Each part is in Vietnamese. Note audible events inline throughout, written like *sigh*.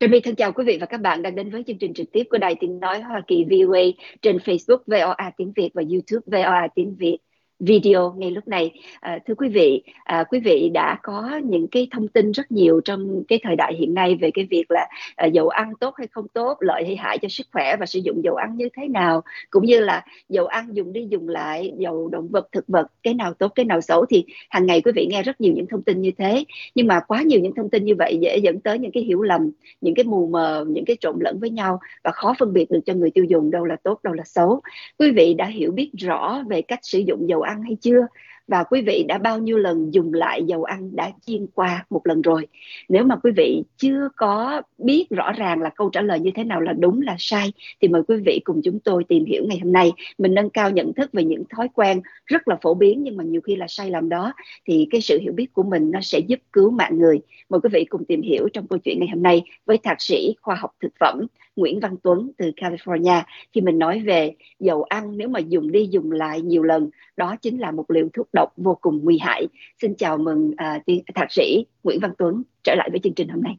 Trà My thân chào quý vị và các bạn đang đến với chương trình trực tiếp của Đài Tiếng Nói Hoa Kỳ VOA trên Facebook VOA Tiếng Việt và YouTube VOA Tiếng Việt video ngay lúc này. À, thưa quý vị à, quý vị đã có những cái thông tin rất nhiều trong cái thời đại hiện nay về cái việc là à, dầu ăn tốt hay không tốt lợi hay hại cho sức khỏe và sử dụng dầu ăn như thế nào cũng như là dầu ăn dùng đi dùng lại dầu động vật thực vật cái nào tốt cái nào xấu thì hàng ngày quý vị nghe rất nhiều những thông tin như thế. Nhưng mà quá nhiều những thông tin như vậy dễ dẫn tới những cái hiểu lầm những cái mù mờ những cái trộn lẫn với nhau và khó phân biệt được cho người tiêu dùng đâu là tốt đâu là xấu. Quý vị đã hiểu biết rõ về cách sử dụng dầu ăn hay chưa? Và quý vị đã bao nhiêu lần dùng lại dầu ăn đã chiên qua một lần rồi? Nếu mà quý vị chưa có biết rõ ràng là câu trả lời như thế nào là đúng, là sai, thì mời quý vị cùng chúng tôi tìm hiểu ngày hôm nay. Mình nâng cao nhận thức về những thói quen rất là phổ biến nhưng mà nhiều khi là sai lầm đó, thì cái sự hiểu biết của mình nó sẽ giúp cứu mạng người. Mời quý vị cùng tìm hiểu trong câu chuyện ngày hôm nay với thạc sĩ khoa học thực phẩm Nguyễn Văn Tuấn từ California khi mình nói về dầu ăn nếu mà dùng đi dùng lại nhiều lần đó chính là một liều thuốc độc vô cùng nguy hại. Xin chào mừng uh, thạc sĩ Nguyễn Văn Tuấn trở lại với chương trình hôm nay.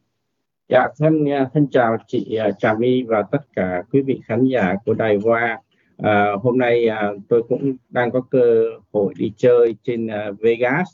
Dạ, thân à, thân chào chị à, Trà My và tất cả quý vị khán giả của Đài Hoa. À, hôm nay à, tôi cũng đang có cơ hội đi chơi trên à, Vegas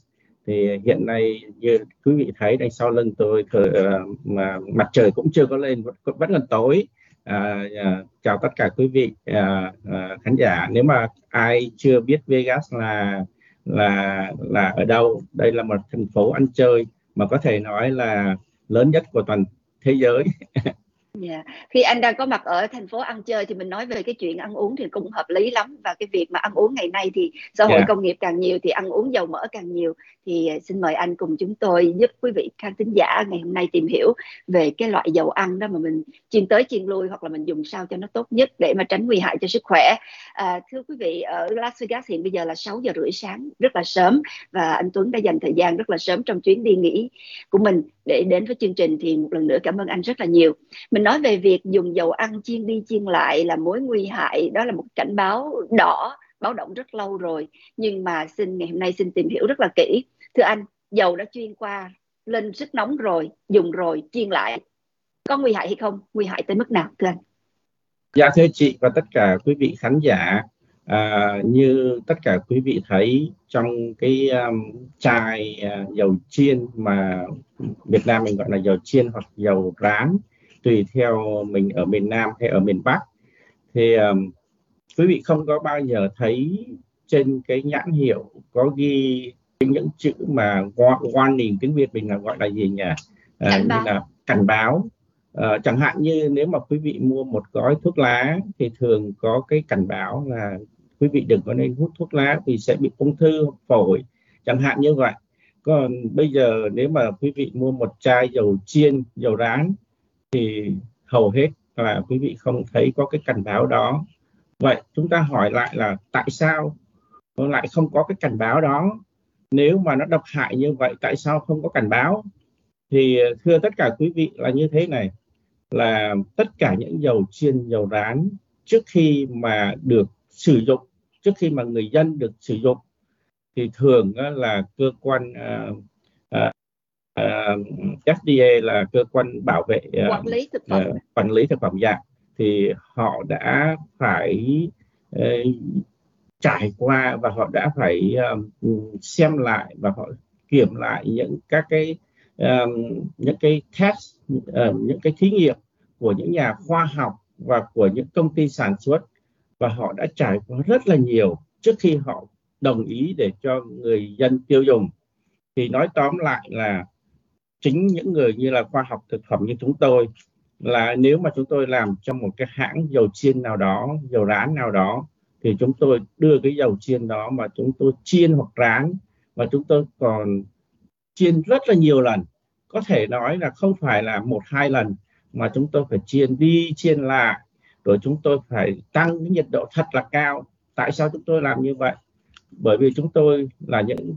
thì hiện nay như quý vị thấy đằng sau lưng tôi thời, uh, ờ, mà mặt trời cũng chưa có lên vẫn, vẫn còn tối. À, à, chào tất cả quý vị à, à, khán giả. Nếu mà ai chưa biết Vegas là là là ở đâu đây là một thành phố ăn chơi mà có thể nói là lớn nhất của toàn thế giới. *laughs* Yeah. Dạ. Khi anh đang có mặt ở thành phố ăn chơi thì mình nói về cái chuyện ăn uống thì cũng hợp lý lắm và cái việc mà ăn uống ngày nay thì xã hội yeah. Dạ. công nghiệp càng nhiều thì ăn uống dầu mỡ càng nhiều thì à, xin mời anh cùng chúng tôi giúp quý vị khán thính giả ngày hôm nay tìm hiểu về cái loại dầu ăn đó mà mình chiên tới chiên lui hoặc là mình dùng sao cho nó tốt nhất để mà tránh nguy hại cho sức khỏe. À, thưa quý vị ở Las Vegas hiện bây giờ là 6 giờ rưỡi sáng rất là sớm và anh Tuấn đã dành thời gian rất là sớm trong chuyến đi nghỉ của mình để đến với chương trình thì một lần nữa cảm ơn anh rất là nhiều. Mình nói về việc dùng dầu ăn chiên đi chiên lại là mối nguy hại, đó là một cảnh báo đỏ, báo động rất lâu rồi. Nhưng mà xin ngày hôm nay xin tìm hiểu rất là kỹ. Thưa anh, dầu đã chuyên qua, lên sức nóng rồi, dùng rồi, chiên lại, có nguy hại hay không? Nguy hại tới mức nào, thưa anh? Dạ thưa chị và tất cả quý vị khán giả à, như tất cả quý vị thấy trong cái um, chai uh, dầu chiên mà Việt Nam mình gọi là dầu chiên hoặc dầu rán tùy theo mình ở miền Nam hay ở miền Bắc. Thì um, quý vị không có bao giờ thấy trên cái nhãn hiệu có ghi những chữ mà warning tiếng Việt mình là gọi là gì nhỉ? À, như là cảnh báo à, chẳng hạn như nếu mà quý vị mua một gói thuốc lá thì thường có cái cảnh báo là quý vị đừng có nên hút thuốc lá thì sẽ bị ung thư phổi chẳng hạn như vậy. Còn bây giờ nếu mà quý vị mua một chai dầu chiên dầu rán thì hầu hết là quý vị không thấy có cái cảnh báo đó. Vậy chúng ta hỏi lại là tại sao nó lại không có cái cảnh báo đó? Nếu mà nó độc hại như vậy tại sao không có cảnh báo? Thì ờ, thưa tất cả quý vị là như thế này là tất cả những dầu chiên dầu rán trước khi mà được sử dụng trước khi mà người dân được sử dụng thì thường là cơ quan uh, uh, uh, FDA là cơ quan bảo vệ uh, quản lý thực phẩm. uh, quản lý thực phẩm dạng. Thì họ đã phải uh, trải qua và họ đã phải um, xem lại và họ kiểm lại những các cái um, những cái test uh, những cái thí nghiệm của những nhà khoa học và của những công ty sản xuất và họ đã trải qua rất là nhiều trước khi họ đồng ý để cho người dân tiêu dùng. Thì nói tóm lại là chính những người như là khoa học thực phẩm như chúng tôi là nếu mà chúng tôi làm trong một cái hãng dầu chiên nào đó dầu rán nào đó thì chúng tôi đưa cái dầu chiên đó mà chúng tôi chiên hoặc rán và chúng tôi còn chiên rất là nhiều lần. Có thể nói là không phải là một hai lần mà chúng tôi phải chiên đi, chiên lại. Rồi chúng tôi phải tăng cái nhiệt độ thật là cao. Tại sao chúng tôi làm như vậy? Bởi vì chúng tôi là những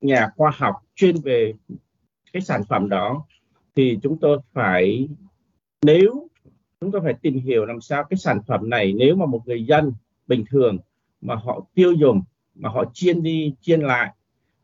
nhà khoa học chuyên về cái sản phẩm đó. Thì chúng tôi phải, nếu chúng tôi phải tìm hiểu làm sao cái sản phẩm này, nếu mà một người dân bình thường mà họ tiêu dùng, mà họ chiên đi, chiên lại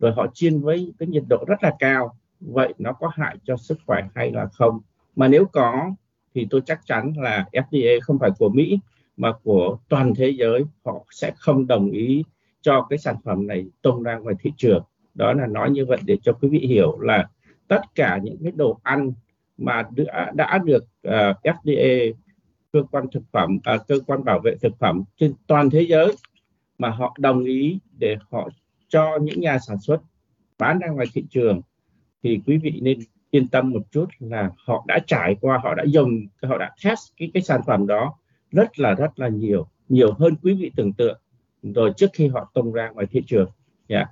rồi họ chiên với cái nhiệt độ rất là cao. Vậy nó có hại cho sức khỏe hay là không? Mà nếu có thì tôi chắc chắn là FDA không phải của Mỹ mà của toàn thế giới. Họ sẽ không đồng ý cho cái sản phẩm này tung ra ngoài thị trường. Đó là nói như vậy để cho quý vị hiểu là tất cả những cái đồ ăn mà đã, đã được à, uh, FDA cơ quan thực phẩm uh, cơ quan bảo vệ thực phẩm trên toàn thế giới mà họ đồng ý để họ cho những nhà sản xuất bán ra ngoài thị trường, thì quý vị nên yên tâm một chút là họ đã trải qua, họ đã dùng, họ đã test cái cái sản phẩm đó rất là rất là nhiều nhiều hơn quý vị tưởng tượng rồi trước khi họ tung ra ngoài thị trường. Yeah.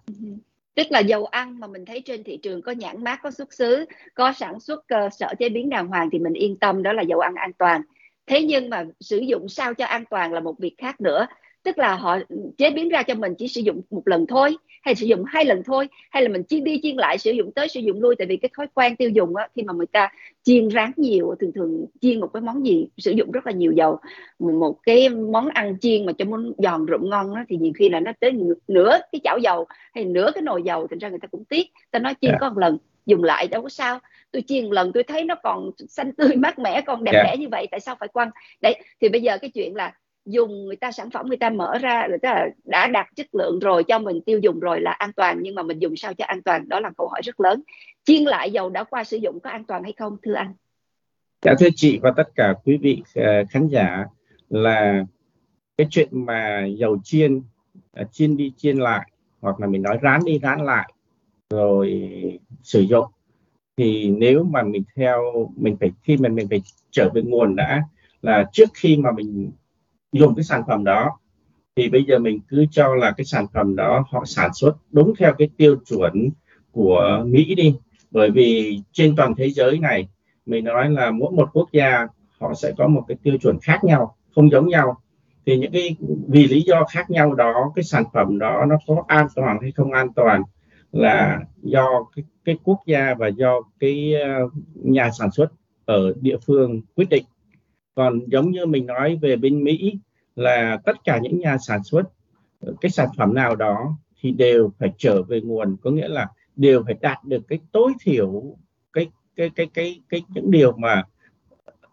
Tức là dầu ăn mà mình thấy trên thị trường có nhãn mát có xuất xứ, có sản xuất cơ sở chế biến đàng hoàng thì mình yên tâm, đó là dầu ăn an toàn. Thế nhưng mà sử dụng sao cho an toàn là một việc khác nữa tức là họ chế biến ra cho mình chỉ sử dụng một lần thôi hay sử dụng hai lần thôi hay là mình chiên đi chiên lại sử dụng tới sử dụng lui tại vì cái thói quen tiêu dùng á, khi mà người ta chiên rán nhiều thường thường chiên một cái món gì sử dụng rất là nhiều dầu một cái món ăn chiên mà cho muốn giòn rụm ngon á, thì nhiều khi là nó tới nửa cái chảo dầu hay nửa cái nồi dầu thành ra người ta cũng tiếc ta nói chiên yeah. Dạ. có một lần dùng lại đâu có sao tôi chiên một lần tôi thấy nó còn xanh tươi mát mẻ còn đẹp yeah. Dạ. đẽ như vậy tại sao phải quăng đấy thì bây giờ cái chuyện là dùng người ta sản phẩm người ta mở ra, người ta đã đạt chất lượng rồi cho mình tiêu dùng rồi là an toàn, nhưng mà mình dùng sao cho an toàn? Đó là câu hỏi rất lớn. Chiên lại dầu đã qua sử dụng có an toàn hay không, thưa anh? Dạ thưa chị và tất cả quý vị ờ, khán giả, là cái chuyện mà dầu chiên à, chiên đi chiên lại, hoặc là mình nói rán đi rán lại, rồi sử dụng, thì nếu mà mình theo, mình phải khi mà mình phải trở về nguồn đã, là trước khi mà mình dùng cái sản phẩm đó thì bây giờ mình cứ cho là cái sản phẩm đó họ sản xuất đúng theo cái tiêu chuẩn của Mỹ đi. Bởi vì trên toàn thế giới này mình nói là mỗi một quốc gia họ sẽ có một cái tiêu chuẩn khác nhau không giống nhau. Thì những cái vì lý do khác nhau đó cái sản phẩm đó nó có an toàn hay không an toàn là do cái, cái quốc gia và do cái ờ, nhà sản xuất ở địa phương quyết định còn giống như mình nói về bên Mỹ là tất cả những nhà sản xuất cái sản phẩm nào đó thì đều phải trở về nguồn. Có nghĩa là đều phải đạt được cái tối thiểu cái cái cái cái cái những điều mà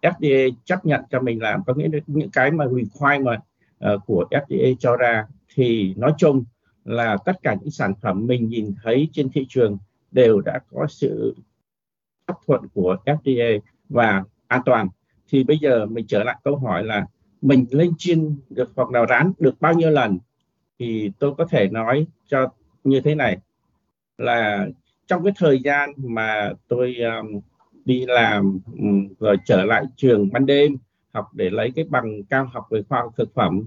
FDA chấp nhận cho mình làm. Có nghĩa là những cái mà requirement uh, ờ, của FDA cho ra thì nói chung là tất cả những sản phẩm mình nhìn thấy trên thị trường đều đã có sự chấp thuận của FDA và an toàn thì bây giờ mình trở lại câu hỏi là mình lên chiên được hoặc đào rán được bao nhiêu lần? Thì tôi có thể nói cho như thế này là trong cái thời gian mà tôi um, đi làm um, rồi trở lại trường ban đêm học để lấy cái bằng cao học về khoa học thực phẩm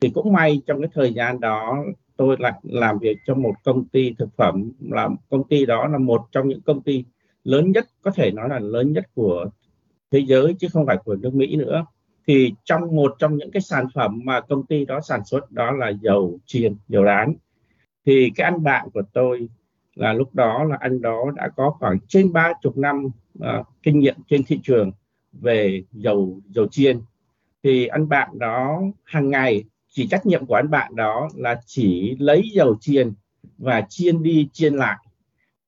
thì cũng may trong cái thời gian đó tôi lại làm việc cho một công ty thực phẩm là công ty đó là một trong những công ty lớn nhất có thể nói là lớn nhất của thế giới chứ không phải của nước Mỹ nữa. Thì trong một trong những cái sản phẩm mà công ty đó sản xuất đó là dầu chiên dầu rán. Thì cái anh bạn của tôi là lúc đó là anh đó đã có khoảng trên ba chục năm uh, kinh nghiệm trên thị trường về dầu dầu chiên. Thì anh bạn đó hàng ngày chỉ trách nhiệm của anh bạn đó là chỉ lấy dầu chiên và chiên đi chiên lại.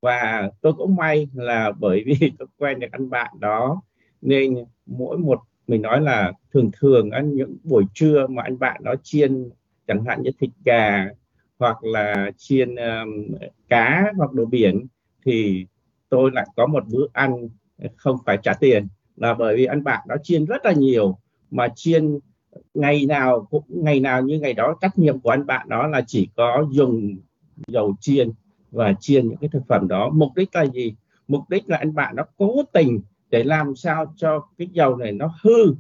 Và tôi cũng may là bởi vì *laughs* tôi quen được anh bạn đó nên mỗi một mình nói là thường thường ăn những buổi trưa mà anh bạn nó chiên chẳng hạn như thịt gà hoặc là chiên um, cá hoặc đồ biển thì tôi lại có một bữa ăn không phải trả tiền. Là bởi vì anh bạn nó chiên rất là nhiều mà chiên ngày nào cũng ngày nào như ngày đó trách nhiệm của anh bạn đó là chỉ có dùng dầu chiên và chiên những cái thực phẩm đó. Mục đích là gì? Mục đích là anh bạn nó cố tình để làm sao cho cái dầu này nó hư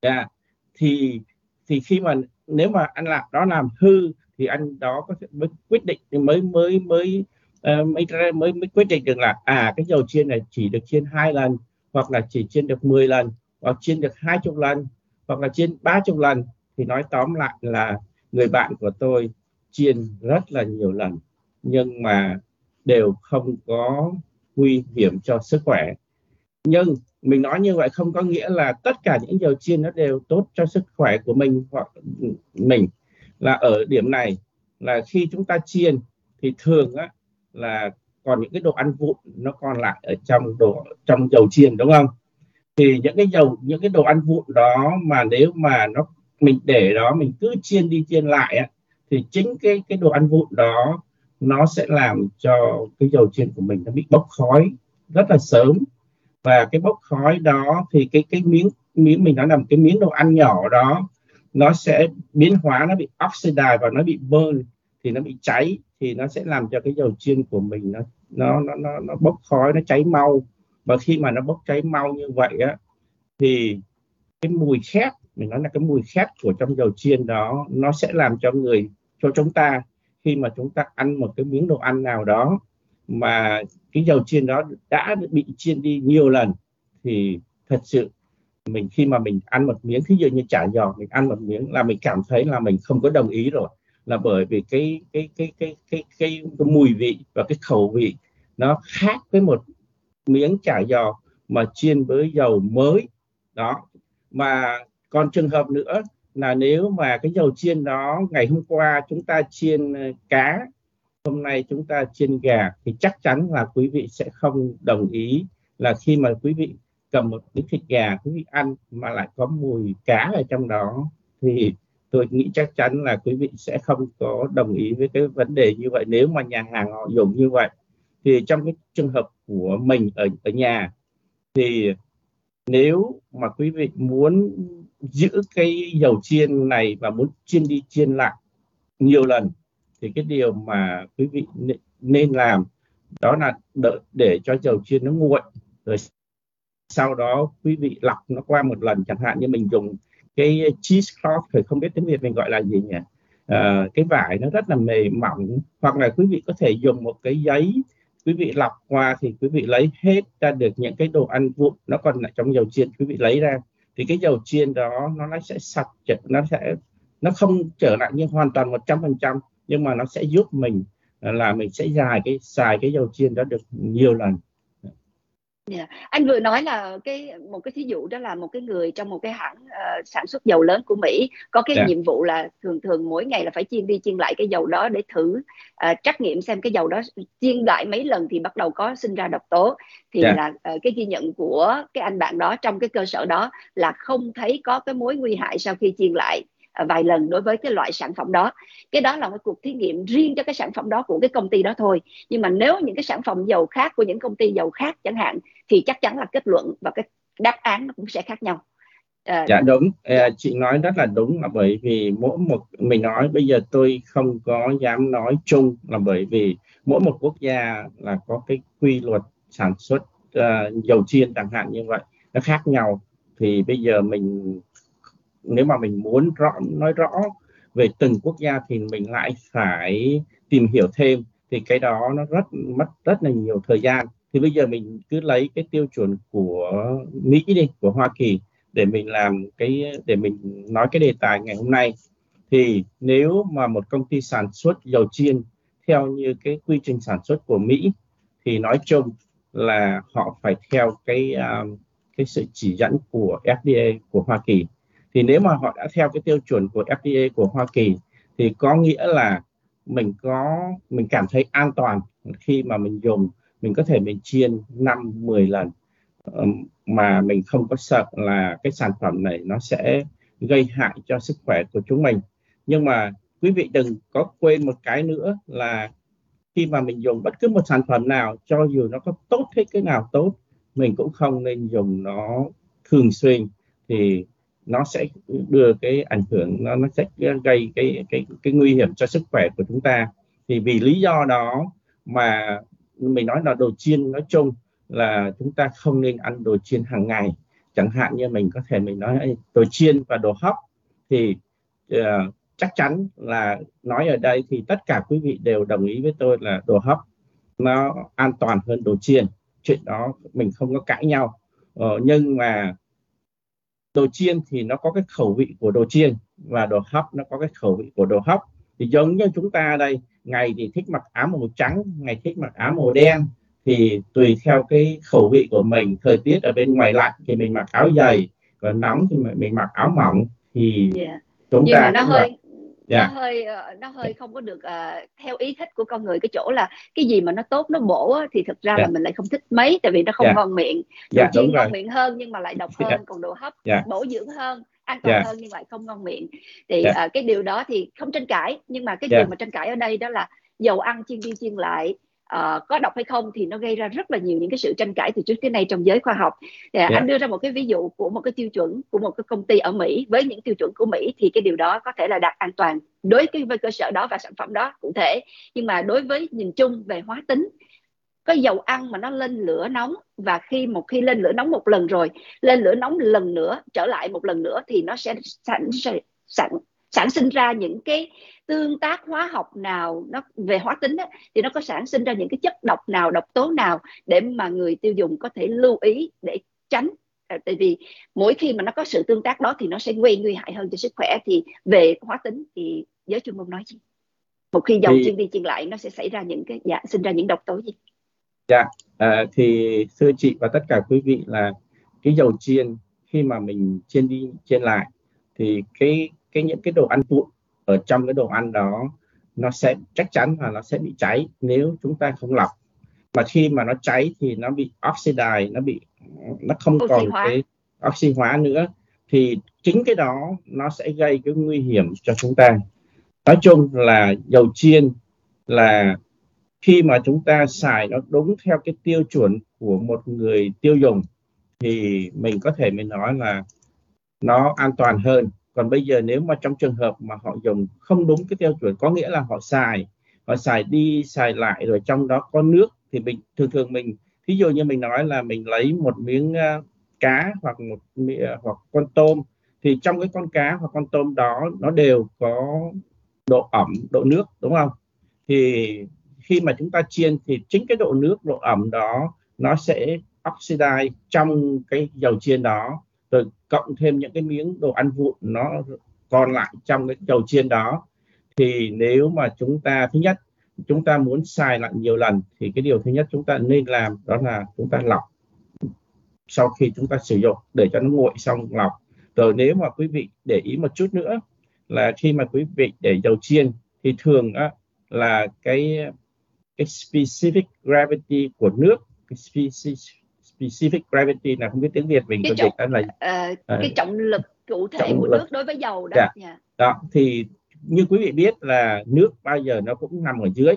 yeah. Thì thì khi mà nếu mà anh làm đó làm hư thì anh đó có thể mới quyết định mới mới mới uh, mới, mới mới quyết định được là à cái dầu chiên này chỉ được chiên hai lần hoặc là chỉ chiên được 10 lần hoặc chiên được hai chục lần hoặc là chiên ba chục lần thì nói tóm lại là người bạn của tôi chiên rất là nhiều lần nhưng mà đều không có nguy hiểm cho sức khỏe nhưng mình nói như vậy không có nghĩa là tất cả những dầu chiên nó đều tốt cho sức khỏe của mình hoặc mình. Là ở điểm này là khi chúng ta chiên thì thường á là còn những cái đồ ăn vụn nó còn lại ở trong đồ trong dầu chiên đúng không? Thì những cái dầu những cái đồ ăn vụn đó mà nếu mà nó mình để đó mình cứ chiên đi chiên lại á, thì chính cái cái đồ ăn vụn đó nó sẽ làm cho cái dầu chiên của mình nó bị bốc khói rất là sớm và cái bốc khói đó thì cái cái miếng miếng mình nói là cái miếng đồ ăn nhỏ đó nó sẽ biến hóa nó bị oxidize và nó bị burn thì nó bị cháy thì nó sẽ làm cho cái dầu chiên của mình nó nó nó nó, nó bốc khói nó cháy mau. Và khi mà nó bốc cháy mau như vậy á thì cái mùi khét mình nói là cái mùi khét của trong dầu chiên đó nó sẽ làm cho người cho chúng ta khi mà chúng ta ăn một cái miếng đồ ăn nào đó mà cái dầu chiên đó đã bị chiên đi nhiều lần thì thật sự mình khi mà mình ăn một miếng thí dụ như chả giò mình ăn một miếng là mình cảm thấy là mình không có đồng ý rồi. Là bởi vì cái cái cái cái cái cái, cái mùi vị và cái khẩu vị nó khác với một miếng chả giò mà chiên với dầu mới. Đó. Mà còn trường hợp nữa là nếu mà cái dầu chiên đó ngày hôm qua chúng ta chiên ờ, cá hôm nay chúng ta chiên gà thì chắc chắn là quý vị sẽ không đồng ý là khi mà quý vị cầm một miếng thịt gà quý vị ăn mà lại có mùi cá ở trong đó, thì tôi nghĩ chắc chắn là quý vị sẽ không có đồng ý với cái vấn đề như vậy. Nếu mà nhà hàng họ dùng như vậy, thì trong cái trường hợp của mình ở ở nhà, thì nếu mà quý vị muốn giữ cái dầu chiên này và muốn chiên đi chiên lại nhiều lần thì cái điều mà quý vị nên làm đó là đợi để cho dầu chiên nó nguội rồi sau đó quý vị lọc nó qua một lần chẳng hạn như mình dùng cái cheesecloth thì không biết tiếng việt mình gọi là gì nhỉ? À, cái vải nó rất là mềm mỏng hoặc là quý vị có thể dùng một cái giấy quý vị lọc qua thì quý vị lấy hết ra được những cái đồ ăn vụn nó còn lại trong dầu chiên quý vị lấy ra. Thì cái dầu chiên đó nó sẽ sạch nó sẽ nó không trở lại như hoàn toàn 100% nhưng mà nó sẽ giúp mình là mình sẽ dài cái xài cái dầu chiên đó được nhiều lần Yeah. Dạ. Anh vừa nói là cái một cái thí dụ đó là một cái người trong một cái hãng uh, sản xuất dầu lớn của Mỹ có cái yeah. Dạ. nhiệm vụ là thường thường mỗi ngày là phải chiên đi chiên lại cái dầu đó để thử uh, trắc nghiệm xem cái dầu đó chiên lại mấy lần thì bắt đầu có sinh ra độc tố thì yeah. Dạ. là uh, cái ghi nhận của cái anh bạn đó trong cái cơ sở đó là không thấy có cái mối nguy hại sau khi chiên lại À, vài lần đối với cái loại sản phẩm đó. Cái đó là một cuộc thí nghiệm riêng cho cái sản phẩm đó của cái công ty đó thôi. Nhưng mà nếu những cái sản phẩm dầu khác của những công ty dầu khác chẳng hạn thì chắc chắn là kết luận và cái đáp án nó cũng sẽ khác nhau. À, dạ đúng. À, chị nói rất là đúng là bởi vì mỗi một mình nói bây giờ tôi không có dám nói chung là bởi vì mỗi một quốc gia là có cái quy luật sản xuất uh, dầu chiên chẳng hạn như vậy nó khác nhau. Thì bây giờ mình nếu mà mình muốn rõ nói rõ về từng quốc gia thì mình lại phải tìm hiểu thêm thì cái đó nó rất mất rất là nhiều thời gian. Thì bây giờ mình cứ lấy cái tiêu chuẩn của Mỹ đi của Hoa Kỳ để mình làm cái để mình nói cái đề tài ngày hôm nay. Thì nếu mà một công ty sản xuất dầu chiên theo như cái quy trình sản xuất của Mỹ thì nói chung là họ phải theo cái um, cái sự chỉ dẫn của FDA của Hoa Kỳ thì nếu mà họ đã theo cái tiêu chuẩn của FDA của Hoa Kỳ, thì có nghĩa là mình có, mình cảm thấy an toàn khi mà mình dùng. Mình có thể mình chiên 5 10 lần. Mà mình không có sợ là cái sản phẩm này nó sẽ gây hại cho sức khỏe của chúng mình. Nhưng mà quý vị đừng có quên một cái nữa là khi mà mình dùng bất cứ một sản phẩm nào, cho dù nó có tốt thế cái nào tốt, mình cũng không nên dùng nó thường xuyên. Thì nó sẽ đưa cái ảnh hưởng nó nó sẽ gây cái cái cái nguy hiểm cho sức khỏe của chúng ta. Thì vì lý do đó mà mình nói là đồ chiên nói chung là chúng ta không nên ăn đồ chiên hàng ngày. Chẳng hạn như mình có thể mình nói đồ chiên và đồ hấp thì uh, chắc chắn là nói ở đây thì tất cả quý vị đều đồng ý với tôi là đồ hấp nó an toàn hơn đồ chiên. Chuyện đó mình không có cãi nhau. Ờ, nhưng mà đồ chiên thì nó có cái khẩu vị của đồ chiên và đồ hấp nó có cái khẩu vị của đồ hấp. Thì giống như chúng ta đây ngày thì thích mặc áo màu trắng ngày thích mặc áo màu đen thì tùy theo cái khẩu vị của mình. Thời tiết ở bên ngoài lạnh thì mình mặc áo dày còn nóng thì mình mặc áo mỏng thì yeah. chúng nhưng ta mà nó hơi yeah. nó hơi ờ, nó hơi không có được uh, theo ý thích của con người cái chỗ là cái gì mà nó tốt nó bổ á, thì thực ra yeah. là mình lại không thích mấy tại vì nó không yeah. ngon miệng đồ yeah, chiên ngon miệng hơn nhưng mà lại độc hơn yeah. còn đồ hấp yeah. bổ dưỡng hơn an toàn yeah. hơn nhưng lại không ngon miệng thì yeah. uh, cái điều đó thì không tranh cãi nhưng mà cái yeah. điều mà tranh cãi ở đây đó là dầu ăn chiên đi chiên lại uh, có độc hay không thì nó gây ra rất là nhiều những cái sự tranh cãi từ trước tới nay trong giới khoa học. Thì yeah. anh đưa ra một cái ví dụ của một cái tiêu chuẩn của một cái công ty ở Mỹ. Với những tiêu chuẩn của Mỹ thì cái điều đó có thể là đạt an toàn đối với cơ sở đó và sản phẩm đó cụ thể. Nhưng mà đối với nhìn chung về hóa tính có dầu ăn mà nó lên lửa nóng và khi một khi lên lửa nóng một lần rồi lên lửa nóng lần nữa trở lại một lần nữa thì nó sẽ sản sản sản sinh ra những cái tương tác hóa học nào nó về hóa tính đó, thì nó có sản sinh ra những cái chất độc nào độc tố nào để mà người tiêu dùng có thể lưu ý để tránh. À, tại vì mỗi khi mà nó có sự tương tác đó thì nó sẽ gây nguy hại hơn cho sức khỏe. Thì về hóa tính thì giới chuyên môn nói gì? Một khi dầu thì... chiên đi chiên lại nó sẽ xảy ra những cái dạ, sinh ra những độc tố gì? Dạ à, thì thưa chị và tất cả quý vị là cái dầu chiên khi mà mình chiên đi chiên lại thì cái cái những cái đồ ăn vụn ở trong cái đồ ăn đó nó sẽ chắc chắn là nó sẽ bị cháy nếu chúng ta không lọc. Mà khi mà nó cháy thì nó bị oxidize nó bị nó không oxy còn hóa. cái oxy hóa nữa thì chính cái đó nó sẽ gây cái nguy hiểm cho chúng ta. Nói chung là dầu chiên là khi mà chúng ta xài nó đúng theo cái tiêu chuẩn của một người tiêu dùng thì mình có thể mình nói là nó an toàn hơn còn bây giờ nếu mà trong trường hợp mà họ dùng không đúng cái tiêu chuẩn có nghĩa là họ xài họ xài đi xài lại rồi trong đó có nước thì mình thường thường mình ví dụ như mình nói là mình lấy một miếng uh, cá hoặc một uh, hoặc con tôm thì trong cái con cá hoặc con tôm đó nó đều có độ ẩm độ nước đúng không? Thì khi mà chúng ta chiên thì chính cái độ nước độ ẩm đó nó sẽ oxidize trong cái dầu chiên đó rồi cộng thêm những cái miếng đồ ăn vụn nó còn lại trong cái chầu chiên đó. Thì nếu mà chúng ta thứ nhất chúng ta muốn xài lại nhiều lần thì cái điều thứ nhất chúng ta nên làm đó là chúng ta lọc sau khi chúng ta sử dụng để cho nó nguội xong lọc. Rồi nếu mà quý vị để ý một chút nữa là khi mà quý vị để dầu chiên thì thường á, là cái cái specific gravity của nước cái specific specific gravity là không biết tiếng Việt mình cái trọng, dịch là uh, cái trọng lực cụ thể trọng của lực. nước đối với dầu đó. Yeah. Dạ. Yeah. Dạ. Đó thì như quý vị biết là nước bao giờ nó cũng nằm ở dưới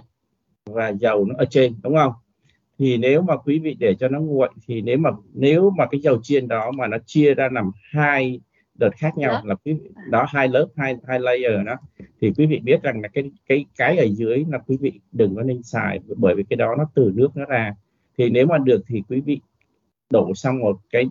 và dầu nó ở trên đúng không? Thì nếu mà quý vị để cho nó nguội thì nếu mà nếu mà cái dầu chiên đó mà nó chia ra làm hai đợt khác nhau lớp. là quý vị, đó hai lớp hai hai layer đó thì quý vị biết rằng là cái cái cái ở dưới là quý vị đừng có nên xài bởi vì cái đó nó từ nước nó ra thì nếu mà được thì quý vị đổ xong một cái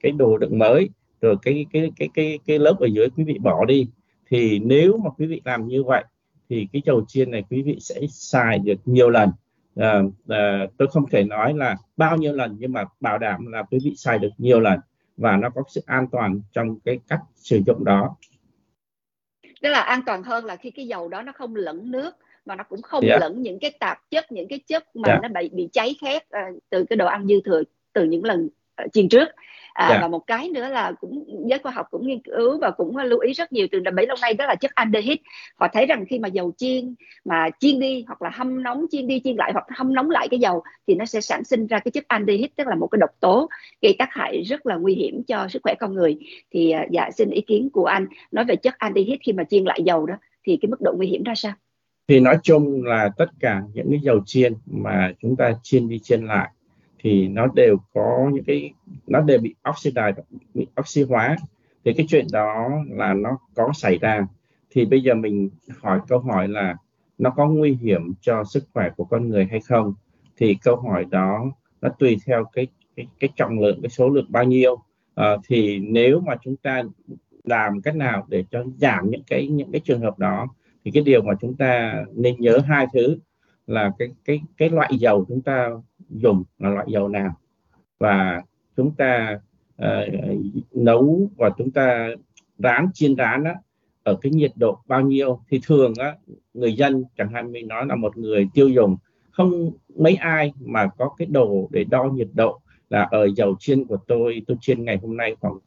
cái đồ đựng mới rồi cái cái cái cái cái lớp ở dưới quý vị bỏ đi thì nếu mà quý vị làm như vậy thì cái dầu chiên này quý vị sẽ xài được nhiều lần à, à, tôi không thể nói là bao nhiêu lần nhưng mà bảo đảm là quý vị xài được nhiều lần và nó có sự an toàn trong cái cách sử dụng đó tức là an toàn hơn là khi cái dầu đó nó không lẫn nước mà nó cũng không yeah. Dạ. lẫn những cái tạp chất những cái chất mà yeah. Dạ. nó bị bị cháy khét uh, từ cái đồ ăn dư thừa từ những lần uh, chiên trước à, yeah. Dạ. và một cái nữa là cũng giới khoa học cũng nghiên cứu và cũng lưu ý rất nhiều từ bấy lâu nay đó là chất aldehyde họ thấy rằng khi mà dầu chiên mà chiên đi hoặc là hâm nóng chiên đi chiên lại hoặc hâm nóng lại cái dầu thì nó sẽ sản sinh ra cái chất aldehyde tức là một cái độc tố gây tác hại rất là nguy hiểm cho sức khỏe con người thì uh, dạ xin ý kiến của anh nói về chất aldehyde khi mà chiên lại dầu đó thì cái mức độ nguy hiểm ra sao thì nói chung là tất cả những cái dầu chiên mà chúng ta chiên đi chiên lại thì nó đều có những cái nó đều bị oxidize bị oxy hóa. Thì cái chuyện đó là nó có xảy ra. Thì bây giờ mình hỏi câu hỏi là nó có nguy hiểm cho sức khỏe của con người hay không? Thì câu hỏi đó nó tùy theo cái cái, cái trọng lượng cái số lượng bao nhiêu. À, thì nếu mà chúng ta làm cách nào để cho giảm những cái những cái trường hợp đó thì cái điều mà chúng ta nên nhớ hai thứ là cái cái cái loại dầu chúng ta dùng là loại dầu nào. Và chúng ta uh, nấu và chúng ta rán chiên rán á, ở cái nhiệt độ bao nhiêu thì thường á, người dân chẳng hạn mình nói là một người tiêu dùng không mấy ai mà có cái đồ để đo nhiệt độ là ở dầu chiên của tôi tôi chiên ngày hôm nay khoảng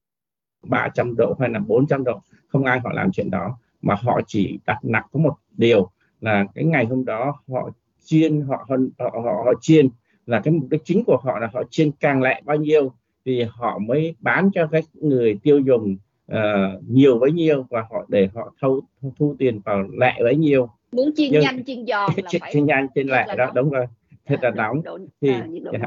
300 độ hay là 400 độ. Không ai họ làm chuyện đó mà họ chỉ đặt nặng có một điều là cái ngày hôm đó họ chiên họ họ, họ, họ chiên là cái mục đích chính của họ là họ chiên càng lẹ bao nhiêu thì họ mới bán cho các người tiêu dùng uh, nhiều bấy nhiêu và họ để họ thu thu tiền vào lẹ bấy nhiêu. Muốn chiên Nhưng, nhanh chiên giòn là *laughs* phải chiên nhanh chiên lẹ đó đúng. rồi. Thật là nóng. thì à, dạ,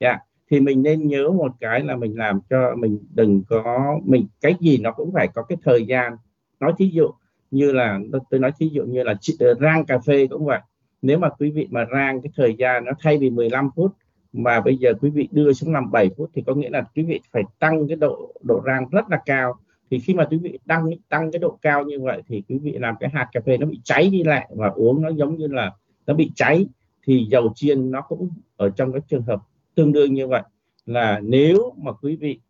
dạ. Thì mình nên nhớ một cái là mình làm cho mình đừng có mình cái gì nó cũng phải có cái thời gian. Nói thí dụ như là tôi nói thí dụ như là ờ, rang cà phê cũng vậy nếu mà quý vị mà rang cái thời gian nó thay vì 15 phút mà bây giờ quý vị đưa xuống làm 7 phút thì có nghĩa là quý vị phải tăng cái độ độ rang rất là cao. Thì khi mà quý vị tăng tăng cái độ cao như vậy thì quý vị làm cái hạt cà phê nó bị cháy đi lại và uống nó giống như là nó bị cháy, thì dầu chiên nó cũng ở trong cái trường hợp tương đương như vậy. Là nếu mà quý vị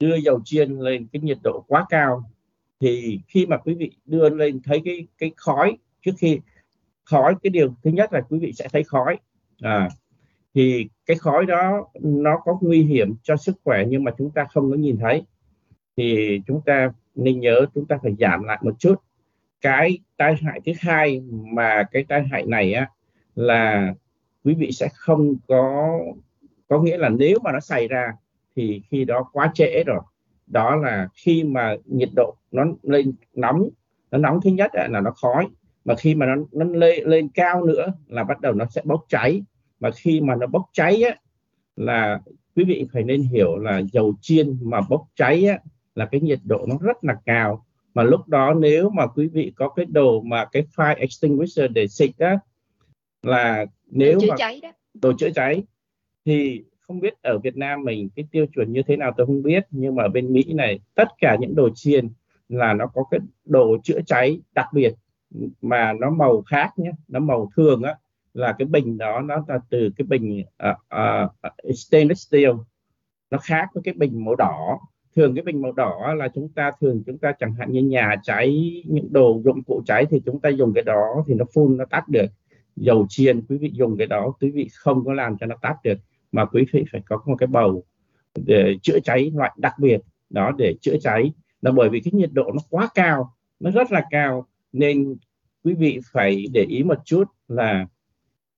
đưa dầu chiên lên cái nhiệt độ quá cao thì khi mà quý vị đưa lên thấy cái cái khói trước khi khói cái điều thứ nhất là quý vị sẽ thấy khói. À, thì cái khói đó nó có nguy hiểm cho sức khỏe nhưng mà chúng ta không có nhìn thấy. Thì chúng ta nên nhớ chúng ta phải giảm lại một chút. Cái tai hại thứ hai mà cái tai hại này á là quý vị sẽ không có có nghĩa là nếu mà nó xảy ra thì khi đó quá trễ rồi. Đó là khi mà nhiệt độ nó lên nóng nó nóng thứ nhất là nó khói mà khi mà nó nó lên lên cao nữa là bắt đầu nó sẽ bốc cháy. Mà khi mà nó bốc cháy á, là quý vị phải nên hiểu là dầu chiên mà bốc cháy á, là cái nhiệt độ nó rất là cao. Mà lúc đó nếu mà quý vị có cái đồ mà cái fire extinguisher để xịt á là nếu chữa mà cháy đó. đồ chữa cháy thì không biết ở Việt Nam mình cái tiêu chuẩn như thế nào tôi không biết. Nhưng mà ở bên Mỹ này tất cả những đồ chiên là nó có cái đồ chữa cháy đặc biệt mà nó màu khác nhé nó màu thường á là cái bình đó nó là từ cái bình uh, uh, stainless steel. Nó khác với cái bình màu đỏ. Thường cái bình màu đỏ là chúng ta thường chúng ta chẳng hạn như nhà cháy những đồ dụng cụ cháy thì chúng ta dùng cái đó thì nó phun nó tắt được. Dầu chiên quý vị dùng cái đó quý vị không có làm cho nó tắt được mà quý vị phải có một cái bầu để chữa cháy loại đặc biệt đó để chữa cháy. Là bởi vì cái nhiệt độ nó quá cao nó rất là cao nên quý vị phải để ý một chút là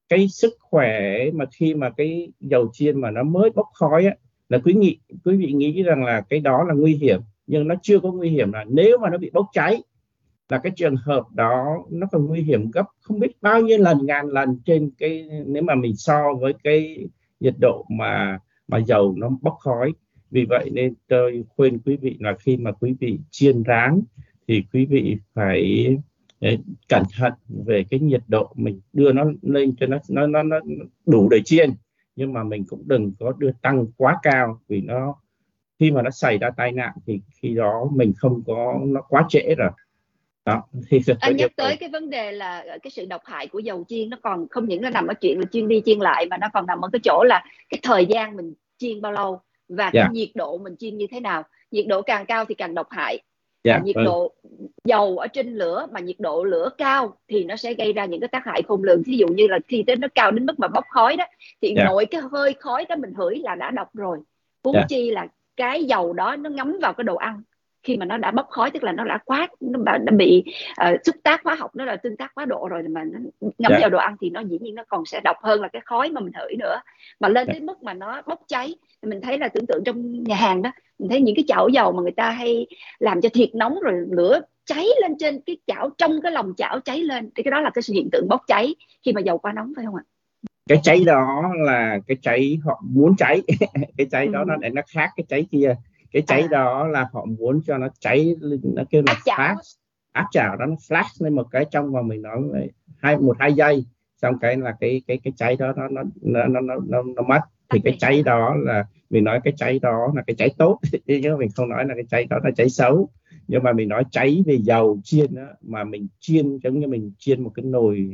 cái sức khỏe mà khi mà cái dầu chiên mà nó mới bốc khói á, là quý nghị quý vị nghĩ rằng là cái đó là nguy hiểm nhưng nó chưa có nguy hiểm là nếu mà nó bị bốc cháy là cái trường hợp đó nó còn nguy hiểm gấp không biết bao nhiêu lần ngàn lần trên cái nếu mà mình so với cái nhiệt độ mà mà dầu nó bốc khói. Vì vậy nên tôi khuyên quý vị là khi mà quý vị chiên rán thì quý vị phải Đấy, cẩn thận về cái nhiệt độ mình đưa nó lên cho nó nó nó, nó đủ để chiên nhưng mà mình cũng đừng có đưa tăng quá cao vì nó khi mà nó xảy ra tai nạn thì khi đó mình không có nó quá trễ rồi đó thì anh nhắc tới cái vấn đề là cái sự độc hại của dầu chiên nó còn không những là nằm ở chuyện là chiên đi chiên lại mà nó còn nằm ở cái chỗ là cái thời gian mình chiên bao lâu và yeah. cái dạ. nhiệt độ mình chiên như thế nào nhiệt độ càng cao thì càng độc hại yeah, dạ, nhiệt vâng. độ dầu ở trên lửa mà nhiệt độ lửa cao thì nó sẽ gây ra những cái tác hại khôn lường ví dụ như là khi tới nó cao đến mức mà bốc khói đó thì yeah. Dạ. nội cái hơi khói đó mình hửi là đã độc rồi huống yeah. chi là cái dầu đó nó ngấm vào cái đồ ăn khi mà nó đã bốc khói tức là nó đã quá nó đã, bị uh, xúc tác hóa học nó là tương tác quá độ rồi mà nó ngấm yeah. vào đồ ăn thì nó dĩ nhiên nó còn sẽ độc hơn là cái khói mà mình hửi nữa. Mà lên yeah. đến mức mà nó bốc cháy mình thấy là tưởng tượng trong nhà hàng đó mình thấy những cái chảo dầu mà người ta hay làm cho thiệt nóng rồi lửa cháy lên trên cái chảo trong cái lòng chảo cháy lên thì cái đó là cái sự hiện tượng bốc cháy khi mà dầu quá nóng phải không ạ? Cái cháy đó là cái cháy họ muốn cháy. *laughs* Cái cháy đó nó nó khác cái cháy kia cái cháy à. đó là họ muốn cho nó cháy nó kêu là flash. Áp chảo đó nó flash lên một cái trong và mình nói hai một hai giây. Xong cái là cái cái cái cháy đó nó nó nó nó nó, nó mất. Thì cái cháy đó là mình nói cái cháy đó là cái cháy tốt. *laughs* Chứ mình không nói là cái cháy đó là cháy xấu. Nhưng mà mình nói cháy về dầu chiên đó, mà mình chiên giống như mình chiên một cái nồi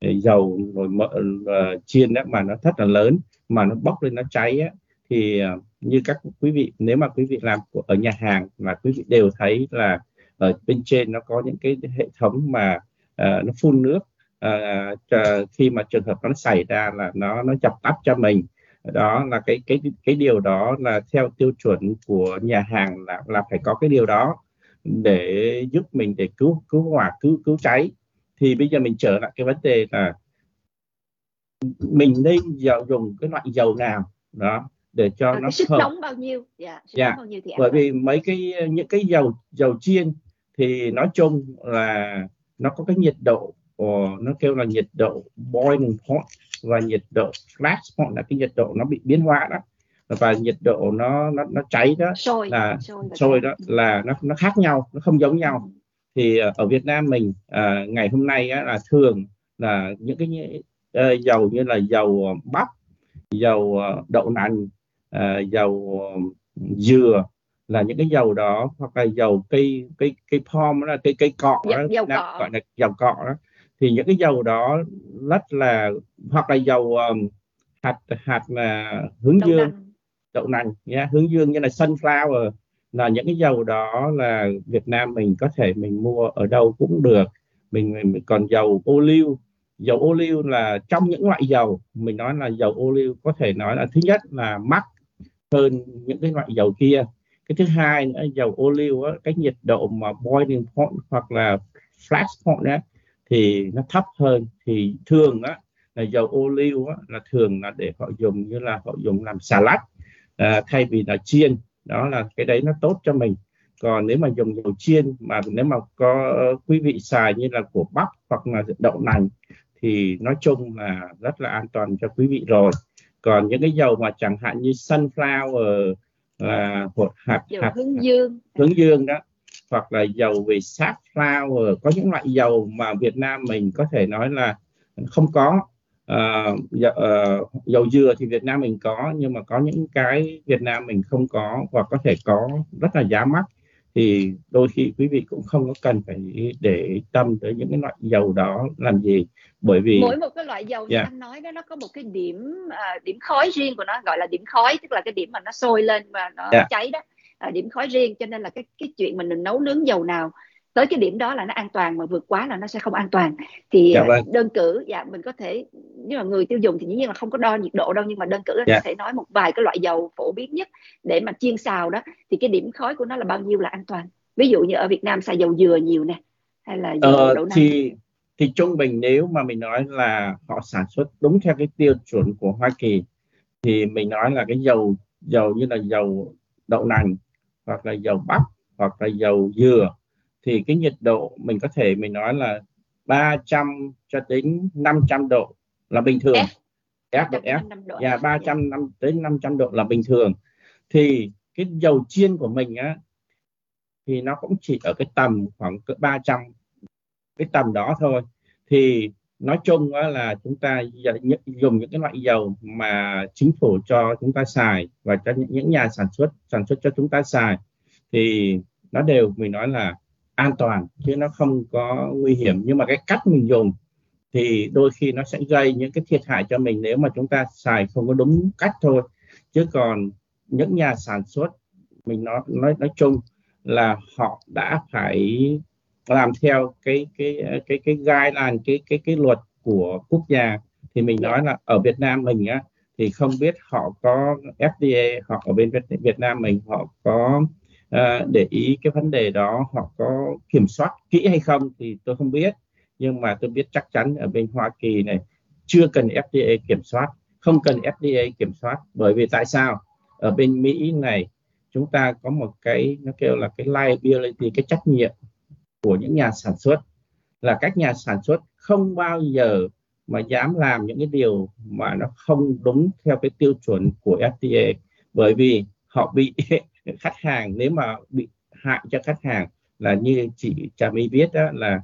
ờ, dầu nồi mỡ uh, chiên đó mà nó rất là lớn mà nó bốc lên nó cháy á, thì à, như các quý vị nếu mà quý vị làm ở nhà hàng là quý vị đều thấy là ở bên trên nó có những cái hệ thống mà uh, nó phun nước uh, khi mà trường hợp nó xảy ra là nó nó dập tắt cho mình. Đó là cái cái cái điều đó là theo tiêu chuẩn của nhà hàng là là phải có cái điều đó để giúp mình để cứu cứu hỏa cứu cứu cháy. Thì bây giờ mình trở lại cái vấn đề là mình nên dầu dùng cái loại dầu nào? Đó để cho à, nó sức hợp. nóng bao nhiêu dạ, sức dạ. nóng bao nhiêu thì bởi vì mấy cái những cái dầu dầu chiên thì nói chung là nó có cái nhiệt độ uh, nó kêu là nhiệt độ boiling point và nhiệt độ flash point là cái nhiệt độ nó bị biến hóa đó và nhiệt độ nó nó nó cháy đó sôi là sôi, đó là nó nó khác nhau nó không giống nhau ừ. thì uh, ở Việt Nam mình uh, ngày hôm nay á, là thường là những cái uh, dầu như là dầu bắp dầu đậu nành uh, dầu uh, dừa là những cái dầu đó hoặc là dầu cây cây cây palm đó là cây cây cọ dạ, đó, dầu cọ. gọi là dầu cọ đó thì những cái dầu đó rất là hoặc là dầu um, hạt hạt là hướng đậu dương nành. đậu nành nhé hướng dương như là sunflower là những cái dầu đó là Việt Nam mình có thể mình mua ở đâu cũng được mình, mình còn dầu ô liu dầu ô liu là trong những loại dầu mình nói là dầu ô liu có thể nói là thứ nhất là mắc hơn những cái loại dầu kia. Cái thứ hai nữa dầu ô liu á, cái nhiệt độ mà boiling point hoặc là flash point á, thì nó thấp hơn. Thì thường á là dầu ô liu á, là thường là để họ dùng như là họ dùng làm salad à, thay vì là chiên. Đó là cái đấy nó tốt cho mình. Còn nếu mà dùng dầu chiên mà nếu mà có quý vị xài như là của bắp hoặc là đậu nành thì nói chung là rất là an toàn cho quý vị rồi còn những cái dầu mà chẳng hạn như sunflower là hột hạt dầu hạt hướng dương. hướng dương đó hoặc là dầu về safflower có những loại dầu mà Việt Nam mình có thể nói là không có. Uh, dầu, uh, dầu dừa thì Việt Nam mình có nhưng mà có những cái Việt Nam mình không có và có thể có rất là giá mắc thì đôi khi quý vị cũng không có cần phải để tâm tới những cái loại dầu đó làm gì bởi vì mỗi một cái loại dầu yeah. Dạ. anh nói đó nó có một cái điểm uh, điểm khói riêng của nó gọi là điểm khói tức là cái điểm mà nó sôi lên và nó yeah. Dạ. cháy đó uh, điểm khói riêng cho nên là cái cái chuyện mình nấu nướng dầu nào tới cái điểm đó là nó an toàn mà vượt quá là nó sẽ không an toàn thì dạ vâng. đơn cử dạ mình có thể nếu mà người tiêu dùng thì dĩ nhiên là không có đo nhiệt độ đâu nhưng mà đơn cử là dạ. có thể nói một vài cái loại dầu phổ biến nhất để mà chiên xào đó thì cái điểm khói của nó là bao nhiêu là an toàn ví dụ như ở Việt Nam xài dầu dừa nhiều nè hay là dầu ờ, đậu nành thì thì trung bình nếu mà mình nói là họ sản xuất đúng theo cái tiêu chuẩn của Hoa Kỳ thì mình nói là cái dầu dầu như là dầu đậu nành hoặc là dầu bắp hoặc là dầu dừa thì cái nhiệt độ mình có thể mình nói là 300 cho đến 500 độ là bình thường. F, F độ F. Dạ 300 năm đến 500 độ là bình thường. Thì cái dầu chiên của mình á thì nó cũng chỉ ở cái tầm khoảng cỡ 300 cái tầm đó thôi. Thì nói chung á, là chúng ta dùng những cái loại dầu mà chính phủ cho chúng ta xài và cho những nhà sản xuất sản xuất cho chúng ta xài thì nó đều mình nói là an toàn chứ nó không có nguy hiểm. Nhưng mà cái cách mình dùng thì đôi khi nó sẽ gây những cái thiệt hại cho mình nếu mà chúng ta xài không có đúng cách thôi. Chứ còn những nhà sản xuất, mình nói nói nói chung là họ đã phải làm theo cái cái cái cái guideline, cái cái cái luật của quốc gia. Thì mình nói là ở Việt Nam mình á, thì không biết họ có FDA họ ở bên Việt Nam mình họ có à, để ý cái vấn đề đó họ có kiểm soát kỹ hay không thì tôi không biết. Nhưng mà tôi biết chắc chắn ở bên Hoa Kỳ này chưa cần FDA kiểm soát không cần FDA kiểm soát. Bởi vì tại sao? Ở bên Mỹ này chúng ta có một cái nó kêu là cái liability cái trách nhiệm của những nhà sản xuất. Là các nhà sản xuất không bao giờ mà dám làm những cái điều mà nó không đúng theo cái tiêu chuẩn của FDA bởi vì họ bị khách hàng nếu mà bị hại cho khách hàng là như chị Trà My biết đó là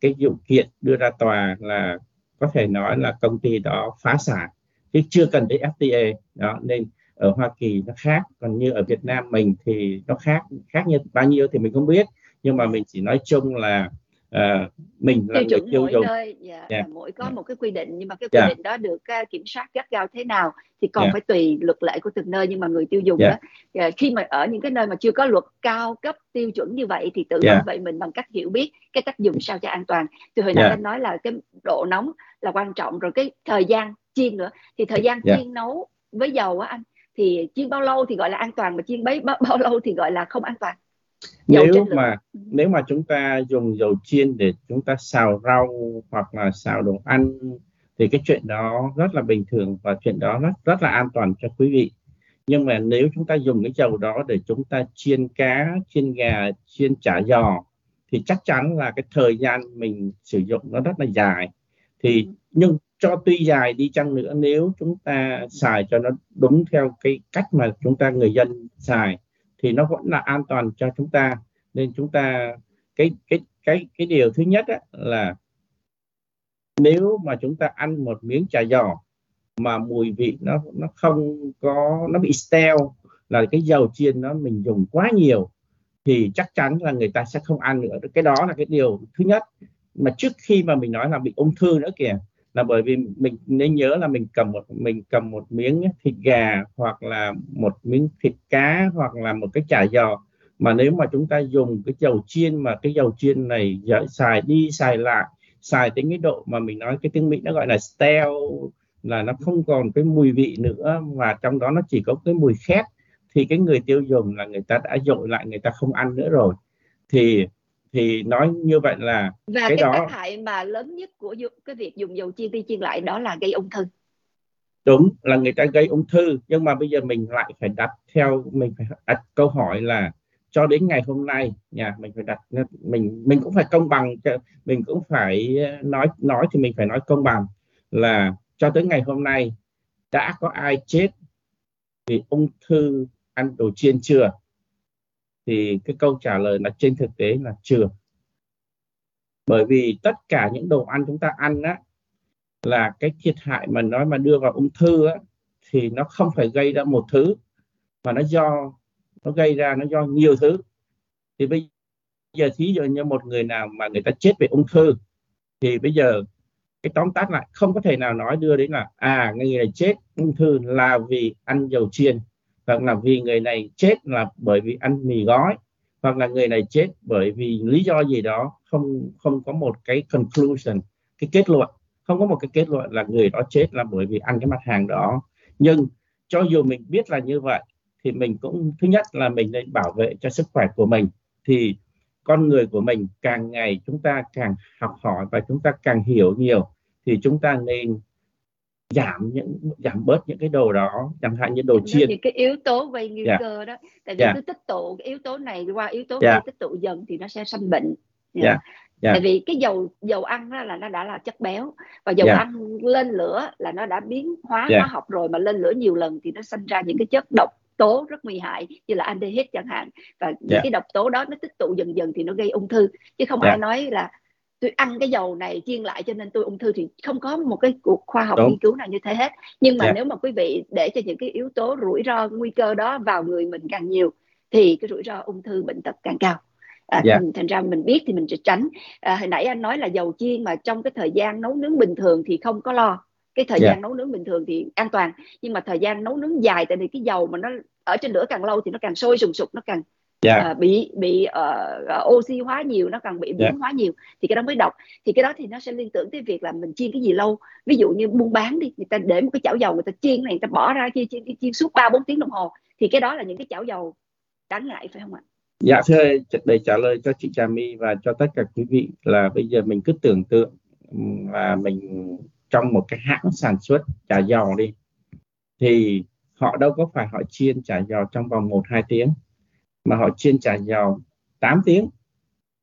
cái vụ kiện đưa ra tòa là có thể nói là công ty đó phá sản, chứ chưa cần tới FTA đó, nên ở Hoa Kỳ nó khác, còn như ở Việt Nam mình thì nó khác khác như bao nhiêu thì mình không biết. Nhưng mà mình chỉ nói chung là uh, mình là tiêu chuẩn tiêu mỗi dùng. nơi yeah, dạ, yeah. Dạ. mỗi có yeah. một cái quy định nhưng mà cái quy yeah. định đó được uh, kiểm soát gắt gao thế nào thì còn yeah. phải tùy luật lệ của từng nơi nhưng mà người tiêu dùng yeah. đó uh, khi mà ở những cái nơi mà chưa có luật cao cấp tiêu chuẩn như vậy thì tự yeah. bảo vệ mình bằng cách hiểu biết cái cách dùng sao cho an toàn từ hồi nãy yeah. anh nói là cái độ nóng là quan trọng rồi cái thời gian chiên nữa thì thời gian yeah. chiên nấu với dầu á anh thì chiên bao lâu thì gọi là an toàn mà chiên bấy bao, bao lâu thì gọi là không an toàn nếu mà nếu mà chúng ta dùng dầu chiên để chúng ta xào rau hoặc là xào đồ ăn thì cái chuyện đó rất là bình thường và chuyện đó rất rất là an toàn cho quý vị. Nhưng mà nếu chúng ta dùng cái dầu đó để chúng ta chiên cá chiên gà chiên chả giò thì chắc chắn là cái thời gian mình sử dụng nó rất là dài. Thì nhưng cho tuy dài đi chăng nữa nếu chúng ta xài cho nó đúng theo cái cách mà chúng ta người dân xài thì nó vẫn là an toàn cho chúng ta. Nên chúng ta cái cái cái cái điều thứ nhất á, là nếu mà chúng ta ăn một miếng chả giò mà mùi vị nó nó không có nó bị stale là cái dầu chiên nó mình dùng quá nhiều thì chắc chắn là người ta sẽ không ăn nữa. Cái đó là cái điều thứ nhất. Mà trước khi mà mình nói là bị ung thư nữa kìa là bởi vì mình nên nhớ là mình cầm một, mình cầm một miếng thịt gà hoặc là một miếng thịt cá hoặc là một cái chả giò. Mà nếu mà chúng ta dùng cái dầu chiên mà cái dầu chiên này xài đi, xài lại, xài đến cái độ mà mình nói cái tiếng mỹ nó gọi là stale, là nó không còn cái mùi vị nữa và trong đó nó chỉ có cái mùi khét, thì cái người tiêu dùng là người ta đã dội lại, người ta không ăn nữa rồi. Thì thì nói như vậy là và cái, cái đó tác hại mà lớn nhất của cái việc dùng dầu chiên đi chiên lại đó là gây ung thư. Đúng là người ta gây ung thư nhưng mà bây giờ mình lại phải đặt theo mình phải đặt câu hỏi là cho đến ngày hôm nay nhà mình phải đặt mình mình cũng phải công bằng mình cũng phải nói nói thì mình phải nói công bằng là cho tới ngày hôm nay đã có ai chết vì ung thư ăn đồ chiên chưa thì cái câu trả lời là trên thực tế là chưa. Bởi vì tất cả những đồ ăn chúng ta ăn á, là cái thiệt hại mà nói mà đưa vào ung thư á, thì nó không phải gây ra một thứ, mà nó do, nó gây ra nó do nhiều thứ. Thì bây giờ thí dụ như một người nào mà người ta chết vì ung thư, thì bây giờ cái tóm tắt lại không có thể nào nói đưa đến là à người này chết ung thư là vì ăn dầu chiên hoặc là vì người này chết là bởi vì ăn mì gói. Hoặc là người này chết bởi vì lý do gì đó không không có một cái conclusion, cái kết luận. Không có một cái kết luận là người đó chết là bởi vì ăn cái mặt hàng đó. Nhưng cho dù mình biết là như vậy, thì mình cũng, thứ nhất là mình nên bảo vệ cho sức khỏe của mình. Thì con người của mình càng ngày chúng ta càng học hỏi và chúng ta càng hiểu nhiều, thì chúng ta nên giảm những giảm bớt những cái đồ đó chẳng hạn như đồ chiên thì cái yếu tố gây nguy yeah. Dạ. cơ đó tại vì yeah. Dạ. cứ tích tụ cái yếu tố này qua yếu tố yeah. Dạ. tích tụ dần thì nó sẽ sanh bệnh yeah. Yeah. Yeah. tại vì cái dầu dầu ăn đó là nó đã là chất béo và dầu yeah. ăn lên lửa là nó đã biến hóa yeah. hóa học rồi mà lên lửa nhiều lần thì nó sinh ra những cái chất độc tố rất nguy hại như là aldehyde chẳng hạn và những yeah. cái độc tố đó nó tích tụ dần dần thì nó gây ung thư chứ không yeah. ai nói là tôi ăn cái dầu này chiên lại cho nên tôi ung thư thì không có một cái cuộc khoa học Đúng. nghiên cứu nào như thế hết nhưng mà yeah. nếu mà quý vị để cho những cái yếu tố rủi ro nguy cơ đó vào người mình càng nhiều thì cái rủi ro ung thư bệnh tật càng cao à, yeah. thành ra mình biết thì mình sẽ tránh à, hồi nãy anh nói là dầu chiên mà trong cái thời gian nấu nướng bình thường thì không có lo cái thời yeah. gian nấu nướng bình thường thì an toàn nhưng mà thời gian nấu nướng dài tại vì cái dầu mà nó ở trên lửa càng lâu thì nó càng sôi sùng sục nó càng yeah. Dạ. uh, bị bị uh, oxy hóa nhiều nó càng bị biến yeah. Dạ. hóa nhiều thì cái đó mới độc thì cái đó thì nó sẽ liên tưởng tới việc là mình chiên cái gì lâu ví dụ như buôn bán đi người ta để một cái chảo dầu người ta chiên này người ta bỏ ra chiên chiên, chiên suốt ba bốn tiếng đồng hồ thì cái đó là những cái chảo dầu đáng ngại phải không ạ Dạ thưa để trả lời cho chị Trà My và cho tất cả quý vị là bây giờ mình cứ tưởng tượng là mình trong một cái hãng sản xuất chả giò đi thì họ đâu có phải họ chiên chả giò trong vòng 1 2 tiếng mà họ chiên chả giò 8 tiếng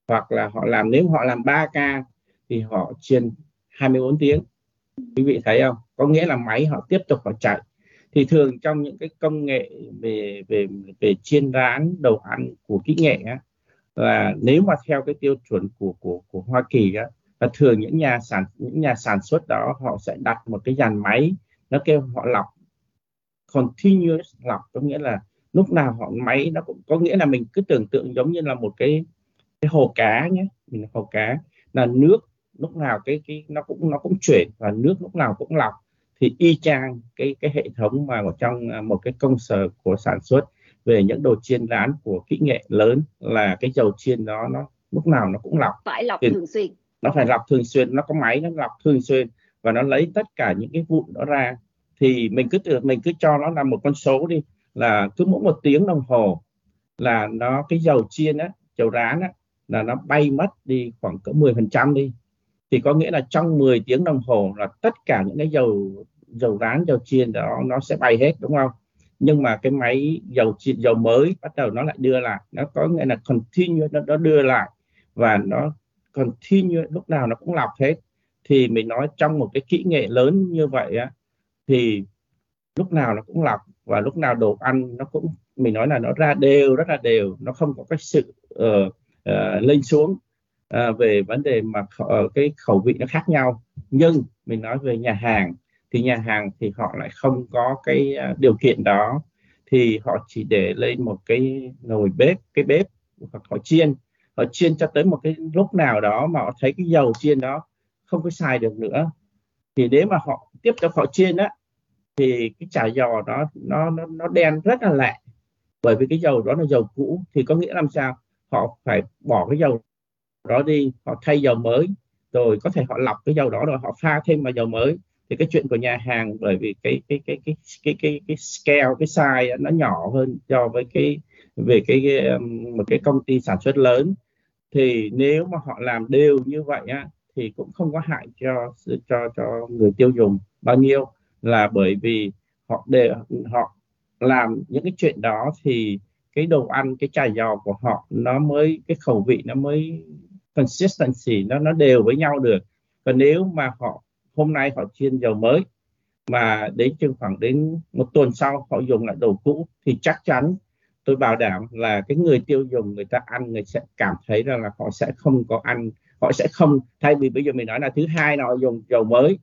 hoặc là họ làm nếu họ làm 3 ca thì họ chiên 24 tiếng. Quý vị thấy không? Có nghĩa là máy họ tiếp tục họ chạy. Thì thường trong những cái công nghệ về về về chiên rán đồ ăn của kỹ nghệ á, là nếu mà theo cái tiêu chuẩn của của của Hoa Kỳ á, là thường những nhà sản những nhà sản xuất đó họ sẽ đặt một cái dàn máy nó kêu họ lọc continuous lọc có nghĩa là lúc nào họ máy nó cũng có nghĩa là mình cứ tưởng tượng giống như là một cái cái hồ cá nhé mình hồ cá là nước lúc nào cái cái nó cũng nó cũng chuyển và nước lúc nào cũng lọc. Thì y chang cái cái hệ thống mà ở trong à, một cái công sở của sản xuất về những đồ chiên rán của kỹ nghệ lớn là cái dầu chiên đó nó lúc nào nó cũng lọc. Phải lọc thì thường xuyên. nó phải lọc thường xuyên nó có máy nó lọc thường xuyên và nó lấy tất cả những cái vụn đó ra. Thì mình cứ tưởng mình cứ cho nó là một con số đi là cứ mỗi một tiếng đồng hồ là nó cái dầu chiên á dầu rán á, là nó bay mất đi khoảng cỡ 10% đi. Thì có nghĩa là trong 10 tiếng đồng hồ là tất cả những cái dầu dầu rán dầu chiên đó nó sẽ bay hết đúng không? Nhưng mà cái máy dầu chiên dầu mới bắt đầu nó lại đưa lại nó có nghĩa là continue nó, nó đưa lại và nó continue lúc nào nó cũng lọc hết. Thì mình nói trong một cái kỹ nghệ lớn như vậy á thì lúc nào nó cũng lọc và lúc nào đồ ăn nó cũng mình nói là nó ra đều rất là đều. Nó không có cái sự ờ, ờ, uh, uh, lên xuống uh, về vấn đề mà uh, cái khẩu vị nó khác nhau. Nhưng mình nói về nhà hàng thì nhà hàng thì họ lại không có cái uh, điều kiện đó. Thì họ chỉ để lên một cái nồi bếp cái bếp hoặc họ chiên. Họ chiên cho tới một cái lúc nào đó mà họ thấy cái dầu chiên đó không có xài được nữa. Thì nếu mà họ tiếp tục họ chiên á thì cái chả giò đó nó nó nó đen rất là lạ. Bởi vì cái dầu đó là dầu cũ thì có nghĩa làm sao? Họ phải bỏ cái dầu đó đi họ thay dầu mới rồi có thể họ lọc cái dầu đó rồi họ pha thêm vào dầu mới. Thì cái chuyện của nhà hàng bởi vì cái cái cái cái cái cái cái scale cái size nó nhỏ hơn so với cái về cái, cái um, một cái công ty sản xuất lớn. Thì nếu mà họ làm đều như vậy á thì cũng không có hại cho cho cho người tiêu dùng bao nhiêu là bởi vì họ để họ làm những cái chuyện đó thì cái đồ ăn cái chả giò của họ nó mới cái khẩu vị nó mới consistency nó nó đều với nhau được. Còn nếu mà họ hôm nay họ chiên dầu mới mà đến chừng khoảng đến một tuần sau họ dùng lại đồ cũ thì chắc chắn tôi bảo đảm là cái người tiêu dùng người ta ăn người sẽ cảm thấy rằng là họ sẽ không có ăn họ sẽ không thay vì bây giờ mình nói là thứ hai họ dùng dầu mới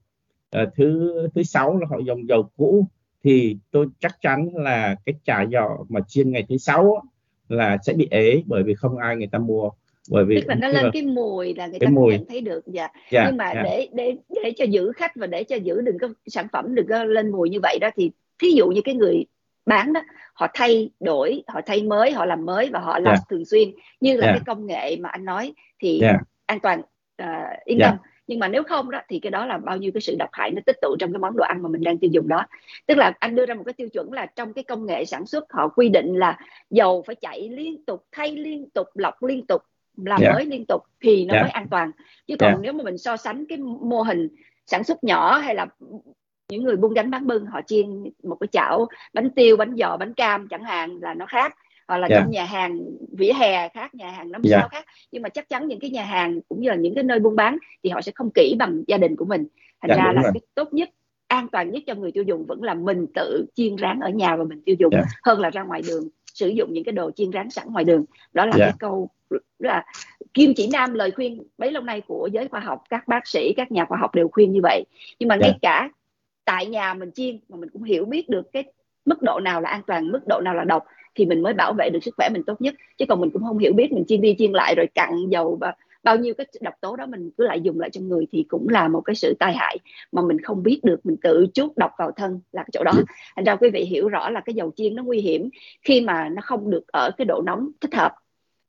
uh, thứ thứ sáu là họ dùng dầu cũ thì tôi chắc chắn là cái chả giò mà chiên ngày thứ sáu là sẽ bị ế bởi vì không ai người ta mua bởi vì tức là nó lên là, cái mùi là người ta mùi. nhận thấy được dạ. dạ nhưng mà dạ. để để để cho giữ khách và để cho giữ đừng có sản phẩm đừng có lên mùi như vậy đó thì thí dụ như cái người bán đó họ thay đổi họ thay mới họ làm mới và họ làm yeah. thường xuyên như là yeah. cái công nghệ mà anh nói thì yeah. an toàn uh, yên yeah. tâm nhưng mà nếu không đó thì cái đó là bao nhiêu cái sự độc hại nó tích tụ trong cái món đồ ăn mà mình đang tiêu dùng đó tức là anh đưa ra một cái tiêu chuẩn là trong cái công nghệ sản xuất họ quy định là dầu phải chạy liên tục thay liên tục lọc liên tục làm yeah. mới liên tục thì nó yeah. mới an toàn chứ còn yeah. nếu mà mình so sánh cái mô hình sản xuất nhỏ hay là những người buôn gánh bán bưng họ chiên một cái chảo bánh tiêu bánh giò bánh cam chẳng hạn là nó khác hoặc là yeah. trong nhà hàng vỉa hè khác nhà hàng năm yeah. sao khác nhưng mà chắc chắn những cái nhà hàng cũng như là những cái nơi buôn bán thì họ sẽ không kỹ bằng gia đình của mình thành yeah, ra là rồi. cái tốt nhất an toàn nhất cho người tiêu dùng vẫn là mình tự chiên rán ở nhà và mình tiêu dùng yeah. hơn là ra ngoài đường sử dụng những cái đồ chiên rán sẵn ngoài đường đó là yeah. cái câu là kim chỉ nam lời khuyên bấy lâu nay của giới khoa học các bác sĩ các nhà khoa học đều khuyên như vậy nhưng mà yeah. ngay cả tại nhà mình chiên mà mình cũng hiểu biết được cái mức độ nào là an toàn mức độ nào là độc thì mình mới bảo vệ được sức khỏe mình tốt nhất chứ còn mình cũng không hiểu biết mình chiên đi chiên lại rồi cặn dầu và bao nhiêu cái độc tố đó mình cứ lại dùng lại trong người thì cũng là một cái sự tai hại mà mình không biết được mình tự chuốt độc vào thân là cái chỗ đó thành ra quý vị hiểu rõ là cái dầu chiên nó nguy hiểm khi mà nó không được ở cái độ nóng thích hợp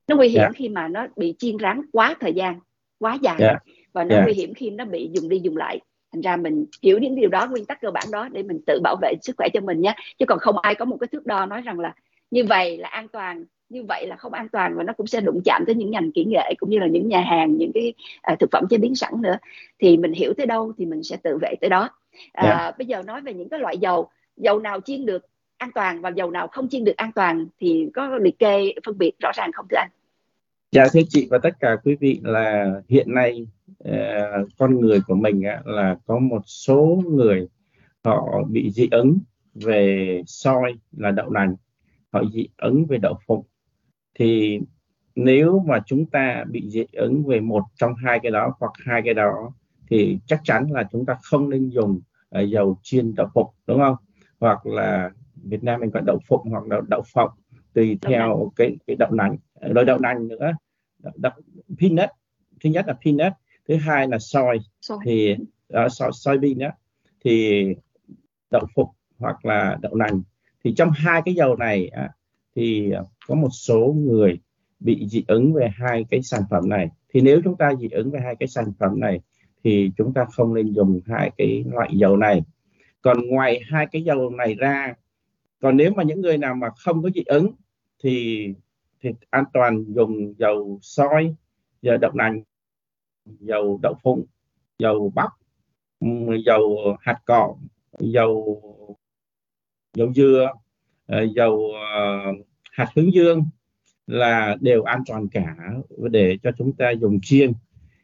nó nguy hiểm yeah. Dạ. khi mà nó bị chiên rán quá thời gian quá dài yeah. Dạ. và nó yeah. Dạ. nguy hiểm khi nó bị dùng đi dùng lại thành ra mình hiểu những điều đó nguyên tắc cơ bản đó để mình tự bảo vệ sức khỏe cho mình nhé chứ còn không ai có một cái thước đo nói rằng là như vậy là an toàn. Như vậy là không an toàn và nó cũng sẽ đụng chạm tới những ngành kỹ nghệ cũng như là những nhà hàng những cái uh, thực phẩm chế biến sẵn nữa. Thì mình hiểu tới đâu thì mình sẽ tự vệ tới đó. À, yeah. bây giờ nói về những cái loại dầu. Dầu nào chiên được an toàn và dầu nào không chiên được an toàn thì có liệt kê phân biệt rõ ràng không thưa anh? Dạ thưa chị và tất cả quý vị là hiện nay uh, con người của mình uh, là có một số người họ bị dị ứng về soi là đậu nành, họ dị ứng về đậu phụng. Thì nếu mà chúng ta bị dị ứng về một trong hai cái đó hoặc hai cái đó thì chắc chắn là chúng ta không nên dùng uh, dầu chiên đậu phụng đúng không? Hoặc là Việt Nam mình gọi đậu phụng hoặc đậu đậu phộng tùy theo cái cái đậu nành rồi đậu nành nữa đậu, peanut thứ nhất là peanut thứ hai là soy. thì uh, soy, soybean đó thì đậu phụng hoặc là đậu nành thì trong hai cái dầu này à, thì có một số người bị dị ứng về hai cái sản phẩm này. Thì nếu chúng ta dị ứng về hai cái sản phẩm này thì chúng ta không nên dùng hai cái loại dầu này. Còn ngoài hai cái dầu này ra còn nếu mà những người nào mà không có dị ứng thì thì an toàn dùng dầu soi dầu đậu nành dầu đậu phụng dầu bắp dầu hạt cọ dầu Ờ, dầu dừa dầu hạt hướng dương là đều an toàn cả để cho chúng ta dùng chiên.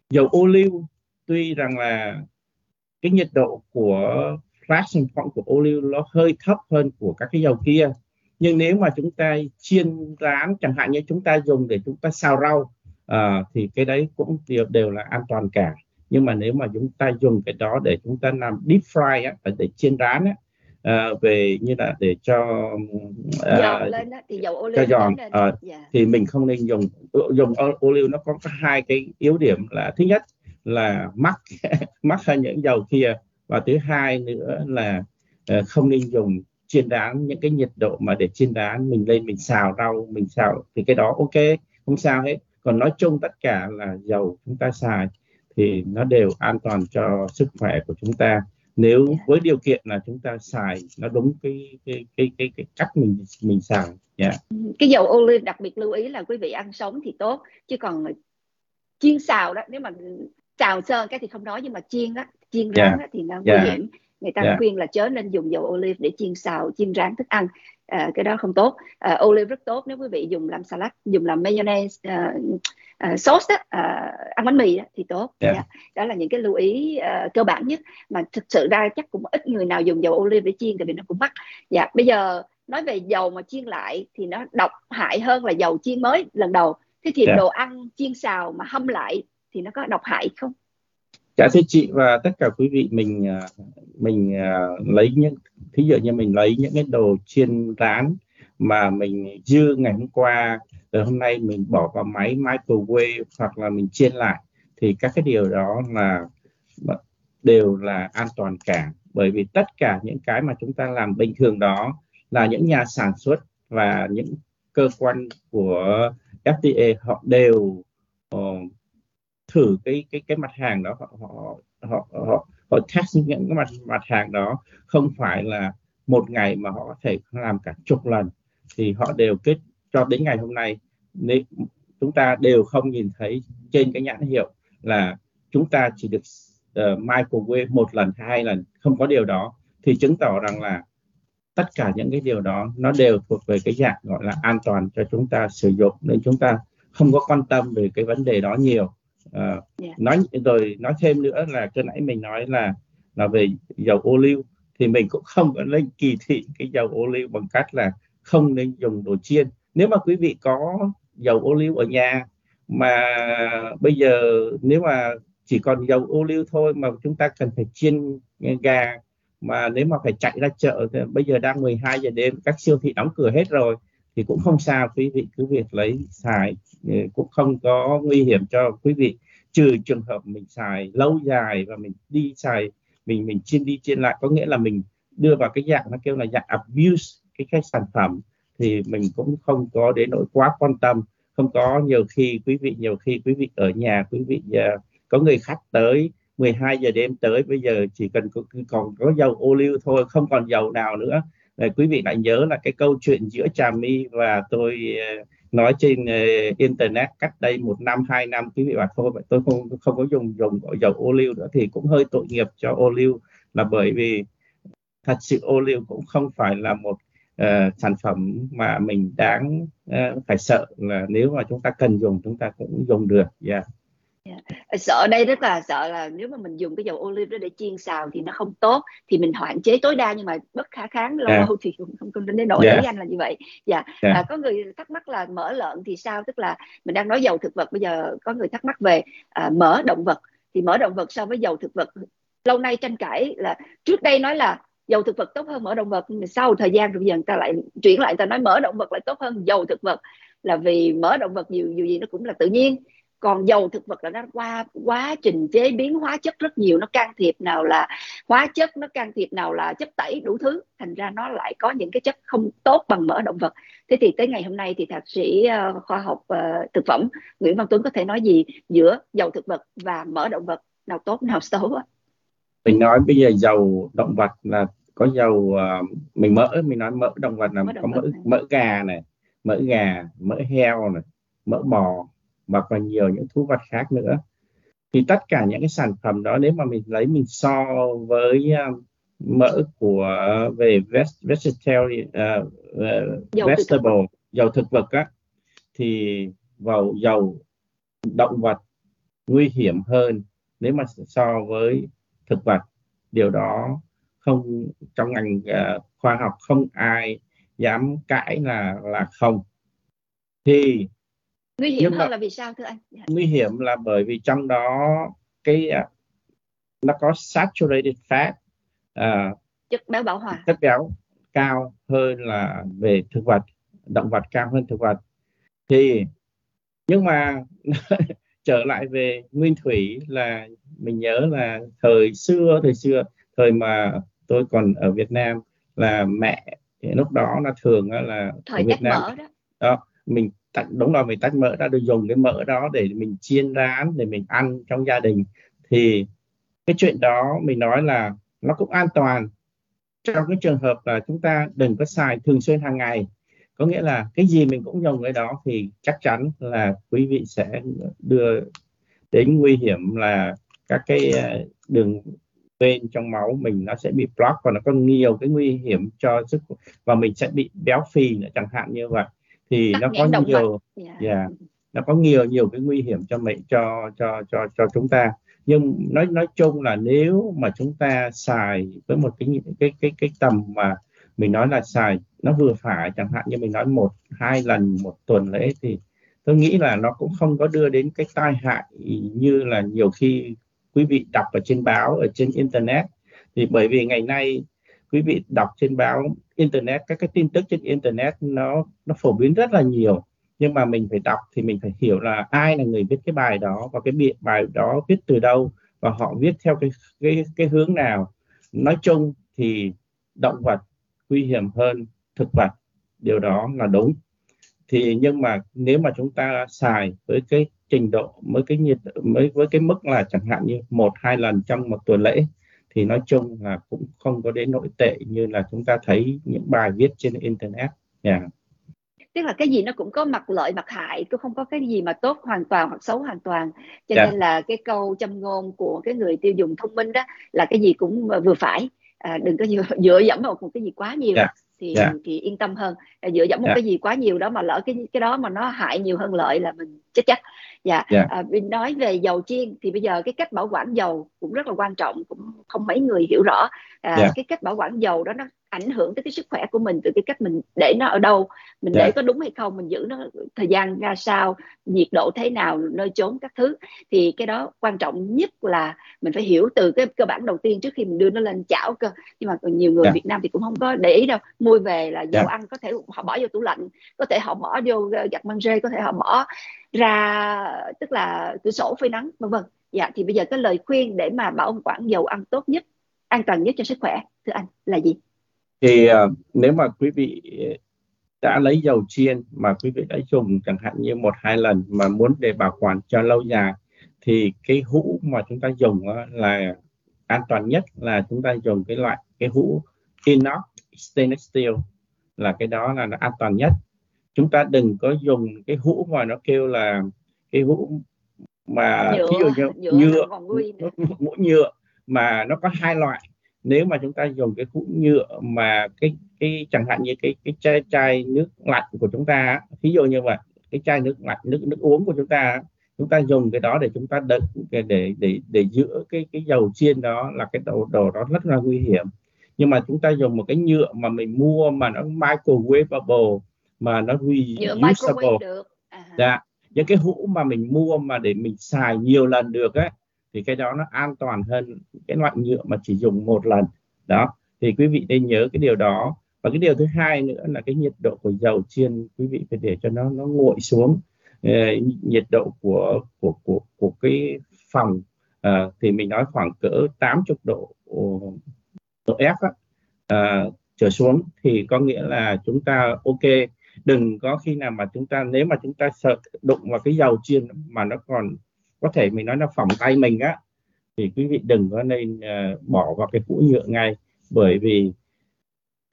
Dầu ô liu tuy rằng là cái nhiệt độ của fraction point của ô liu nó hơi thấp hơn của các cái dầu kia nhưng nếu mà chúng ta chiên rán chẳng hạn như chúng ta dùng để chúng ta xào rau à, thì cái đấy cũng đều, đều là an toàn cả. Nhưng mà nếu mà chúng ta dùng cái đó để chúng ta làm deep fry á, để chiên rán á, à, về như là để cho à, giòn lên đó, thì dầu ô liu cho giòn à. Dạ. thì mình không nên dùng dùng ô liu nó có hai cái yếu điểm là thứ nhất là mắc *laughs* mắc hơn những dầu kia và thứ hai nữa là uh, không nên dùng chiên rán những cái nhiệt độ mà để chiên rán mình lên mình xào rau mình xào thì cái đó ok không sao hết còn nói chung tất cả là dầu chúng ta xài thì nó đều an toàn cho sức khỏe của chúng ta nếu yeah. với điều kiện là chúng ta xài nó đúng cái cái cái cái, cái cách mình mình xài yeah. cái dầu olive đặc biệt lưu ý là quý vị ăn sống thì tốt chứ còn chiên xào đó nếu mà xào sơ cái thì không nói nhưng mà chiên á chiên rán yeah. thì nó nguy yeah. hiểm người ta yeah. khuyên là chớ nên dùng dầu olive để chiên xào chiên rán thức ăn à, cái đó không tốt à, olive rất tốt nếu quý vị dùng làm salad dùng làm mayonnaise à, uh, sauce đó, uh, ăn bánh mì đó, thì tốt yeah. Yeah. đó là những cái lưu ý uh, cơ bản nhất mà thực sự ra chắc cũng ít người nào dùng dầu olive để chiên tại vì nó cũng mắc dạ bây giờ nói về dầu mà chiên lại thì nó độc hại hơn là dầu chiên mới lần đầu thế thì yeah. đồ ăn chiên xào mà hâm lại thì nó có độc hại không Dạ thưa chị và tất cả quý vị mình mình lấy những thí dụ như mình lấy những cái đồ chiên rán mà mình dư ngày hôm qua rồi hôm nay mình bỏ vào máy microwave hoặc là mình chiên lại thì các cái điều đó là đều là an toàn cả. Bởi vì tất cả những cái mà chúng ta làm bình thường đó là những nhà sản xuất và những cơ quan của FDA họ đều uh, thử cái cái cái mặt hàng đó họ họ họ họ, họ test những cái mặt mặt hàng đó không phải là một ngày mà họ có thể làm cả chục lần. Thì họ đều kết cho đến ngày hôm nay nếu chúng ta đều không nhìn thấy trên cái nhãn hiệu là chúng ta chỉ được ờ, uh, microwave một lần hai lần không có điều đó thì chứng tỏ rằng là tất cả những cái điều đó nó đều thuộc về cái dạng gọi là an toàn cho chúng ta sử dụng nên chúng ta không có quan tâm về cái vấn đề đó nhiều yeah. Dạ. nói rồi nói thêm nữa là cái nãy mình nói là là về dầu ô liu thì mình cũng không có nên kỳ thị cái dầu ô liu bằng cách là không nên dùng đồ chiên nếu mà quý vị có dầu ô liu ở nhà mà bây giờ nếu mà chỉ còn dầu ô liu thôi mà chúng ta cần phải chiên gà mà nếu mà phải chạy ra chợ thì bây giờ đang 12 giờ đêm các siêu thị đóng cửa hết rồi thì cũng không sao quý vị cứ việc lấy xài ừ, cũng không có nguy hiểm cho quý vị. Trừ trường hợp mình xài lâu dài và mình đi xài mình mình chiên đi chiên lại có nghĩa là mình đưa vào cái dạng nó kêu là dạng abuse cái cái sản phẩm thì mình cũng không có đến nỗi quá quan tâm. Không có nhiều khi quý vị nhiều khi quý vị ở nhà quý vị uh, có người khách tới 12 giờ đêm tới bây giờ chỉ cần có, còn có dầu ô liu thôi không còn dầu nào nữa. Đấy, quý vị lại nhớ là cái câu chuyện giữa Trà My và tôi ờ, nói trên uh, internet cách đây một năm hai năm quý vị bảo thôi tôi không không có dùng dùng dầu ô liu nữa thì cũng hơi tội nghiệp cho ô liu là bởi vì thật sự ô liu cũng không phải là một uh, sản phẩm mà mình đáng uh, phải sợ là nếu mà chúng ta cần dùng chúng ta cũng dùng được yeah. Yeah. sợ đây rất là sợ là nếu mà mình dùng cái dầu olive đó để chiên xào thì nó không tốt thì mình hạn chế tối đa nhưng mà bất khả kháng lâu yeah. lâu thì cũng không không đến nỗi yeah. ý anh là như vậy dạ yeah. à, có người thắc mắc là mỡ lợn thì sao tức là mình đang nói dầu thực vật bây giờ có người thắc mắc về à, mỡ động vật thì mỡ động vật so với dầu thực vật lâu nay tranh cãi là trước đây nói là dầu thực vật tốt hơn mỡ động vật nhưng sau thời gian rồi bây giờ người ta lại chuyển lại người ta nói mỡ động vật lại tốt hơn dầu thực vật là vì mỡ động vật nhiều nhiều gì nó cũng là tự nhiên còn dầu thực vật là nó qua quá trình chế biến hóa chất rất nhiều nó can thiệp nào là hóa chất nó can thiệp nào là chất tẩy đủ thứ. Thành ra nó lại có những cái chất không tốt bằng mỡ động vật. Thế thì tới ngày hôm nay thì thạc sĩ uh, khoa học uh, thực phẩm Nguyễn Văn Tuấn có thể nói gì giữa dầu thực vật và mỡ động vật? Nào tốt nào xấu á? Mình nói bây giờ dầu động vật là có dầu uh, mình mỡ mình nói mỡ động vật là mỡ có mỡ mỡ gà này mỡ gà mỡ heo này mỡ bò và còn nhiều những thú vật khác nữa. Thì tất cả những cái sản phẩm đó nếu mà mình lấy mình so với uh, mỡ của về vegetarian uh, uh, dầu vegetable dầu thực vật á thì vào dầu động vật nguy hiểm hơn nếu mà so với thực vật. Điều đó không trong ngành uh, khoa học không ai dám cãi là là không. Thì nguy hiểm hơn là vì sao thưa anh yeah. nguy hiểm là bởi vì trong đó cái uh, nó có saturated fat uh, chất béo bão hòa chất béo cao hơn là về thực vật động vật cao hơn thực vật thì nhưng mà *laughs* trở lại về nguyên thủy là mình nhớ là thời xưa thời xưa thời mà tôi còn ở Việt Nam là mẹ lúc đó là thường là thời ở Việt Nam đó. đó mình tách đúng rồi, mình tách mỡ ra, được dùng cái mỡ đó để mình chiên rán để mình ăn trong gia đình. Thì cái chuyện đó mình nói là nó cũng an toàn. Trong cái trường hợp là chúng ta đừng có xài thường xuyên hàng ngày, có nghĩa là cái gì mình cũng dùng cái đó thì chắc chắn là quý vị sẽ đưa đến nguy hiểm là các cái ờ, đường bên trong máu mình nó sẽ bị block và nó có nhiều cái nguy hiểm cho sức và mình sẽ bị béo phì nữa, chẳng hạn như vậy thì Tắc nó có nhiều yeah. yeah, dạ, nó có nhiều nhiều cái nguy hiểm cho mình cho cho cho cho chúng ta. Nhưng nói nói chung là nếu mà chúng ta xài với một cái cái cái cái tầm mà mình nói là xài nó vừa phải chẳng hạn như mình nói một hai lần một tuần lễ thì tôi nghĩ là nó cũng không có đưa đến cái tai hại như là nhiều khi quý vị đọc ở trên báo ở trên internet. Thì bởi vì ngày nay quý vị đọc trên báo internet, các cái tin tức trên internet nó nó phổ biến rất là nhiều. Nhưng mà mình phải đọc thì mình phải hiểu là ai là người viết cái bài đó và cái bài đó viết từ đâu và họ viết theo cái cái cái hướng nào. Nói chung thì động vật nguy hiểm hơn thực vật, điều đó là đúng. Thì nhưng mà nếu mà chúng ta xài với cái trình độ, với cái nhiệt mới với cái mức là chẳng hạn như một, hai lần trong một tuần lễ thì nói chung là cũng không có đến nỗi tệ như là chúng ta thấy những bài viết trên internet. Yeah tức là cái gì nó cũng có mặt lợi mặt hại cũng không có cái gì mà tốt hoàn toàn hoặc xấu hoàn toàn cho yeah. Dạ. nên là cái câu châm ngôn của cái người tiêu dùng thông minh đó là cái gì cũng vừa phải à, đừng có dựa, dựa dẫm vào một cái gì quá nhiều yeah. Dạ. thì yeah. Dạ. thì yên tâm hơn à, dựa dẫm một yeah. cái gì quá nhiều đó mà lỡ cái cái đó mà nó hại nhiều hơn lợi là mình chết chắc dạ yeah. à, nói về dầu chiên thì bây giờ cái cách bảo quản dầu cũng rất là quan trọng cũng không mấy người hiểu rõ à, yeah. cái cách bảo quản dầu đó nó ảnh hưởng tới cái sức khỏe của mình từ cái cách mình để nó ở đâu mình yeah. để dạ. có đúng hay không mình giữ nó thời gian ra sao nhiệt độ thế nào nơi trốn các thứ thì cái đó quan trọng nhất là mình phải hiểu từ cái cơ bản đầu tiên trước khi mình đưa nó lên chảo cơ nhưng mà còn nhiều người yeah. Dạ. Việt Nam thì cũng không có để ý đâu mua về là dầu yeah. Dạ. ăn có thể họ bỏ vô tủ lạnh có thể họ bỏ vô gặt măng rê có thể họ bỏ ra tức là cửa sổ phơi nắng vân vân dạ thì bây giờ cái lời khuyên để mà bảo quản dầu ăn tốt nhất an toàn nhất cho sức khỏe thưa anh là gì thì uh, nếu mà quý vị đã lấy dầu chiên mà quý vị đã dùng chẳng hạn như một hai lần mà muốn để bảo quản cho lâu dài thì cái hũ mà chúng ta dùng là an toàn nhất là chúng ta dùng cái loại cái hũ inox stainless steel là cái đó là nó an toàn nhất. Chúng ta đừng có dùng cái hũ mà nó kêu là cái hũ mà nhựa, ví dụ như nhựa, nhựa mũ nhựa mà nó có hai loại nếu mà chúng ta dùng cái hũ nhựa mà cái cái chẳng hạn như cái cái chai chai nước lạnh của chúng ta ví dụ như vậy cái chai nước lạnh nước nước uống của chúng ta chúng ta dùng cái đó để chúng ta đựng để để để, để giữ cái cái dầu chiên đó là cái đồ đồ đó rất là nguy hiểm. Nhưng mà chúng ta dùng một cái nhựa mà mình mua mà nó microwavable mà nó reusable được. À. dạ. Những cái hũ mà mình mua mà để mình xài nhiều lần được á thì cái đó nó an toàn hơn cái loại nhựa mà chỉ dùng một lần. Đó thì quý vị nên nhớ cái điều đó. Và cái điều thứ hai nữa là cái nhiệt độ của dầu chiên quý vị phải để cho nó nó nguội xuống. Uh, nhiệt độ của của của của cái phòng uh, thì mình nói khoảng cỡ 80 độ độ F á, uh, trở xuống. Thì có nghĩa là chúng ta ok. Đừng có khi nào mà chúng ta nếu mà chúng ta sợ đụng vào cái dầu chiên mà nó còn có thể mình nói là phỏng tay mình á thì quý vị đừng có nên uh, bỏ vào cái cũ nhựa ngay bởi vì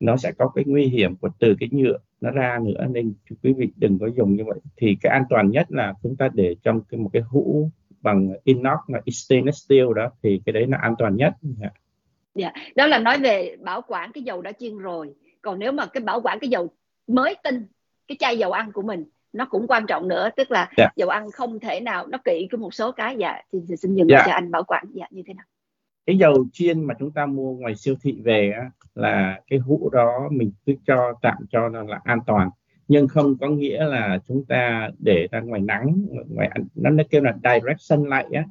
nó sẽ có cái nguy hiểm của từ cái nhựa nó ra nữa nên quý vị đừng có dùng như vậy. Thì cái an toàn nhất là chúng ta để trong cái một cái hũ bằng inox là stainless steel đó thì cái đấy là an toàn nhất. Dạ. Yeah. đó là nói về bảo quản cái dầu đã chiên rồi. Còn nếu mà cái bảo quản cái dầu mới tinh cái chai dầu ăn của mình nó cũng quan trọng nữa tức là yeah. Dạ. dầu ăn không thể nào nó kỹ có một số cái dạ thì xin dừng yeah. Dạ. cho anh bảo quản dạ như thế nào cái dầu chiên mà chúng ta mua ngoài siêu thị về á, là cái hũ đó mình cứ cho tạm cho là, là an toàn nhưng không có nghĩa là chúng ta để ra ngoài nắng ngoài nó nó kêu là direct sunlight á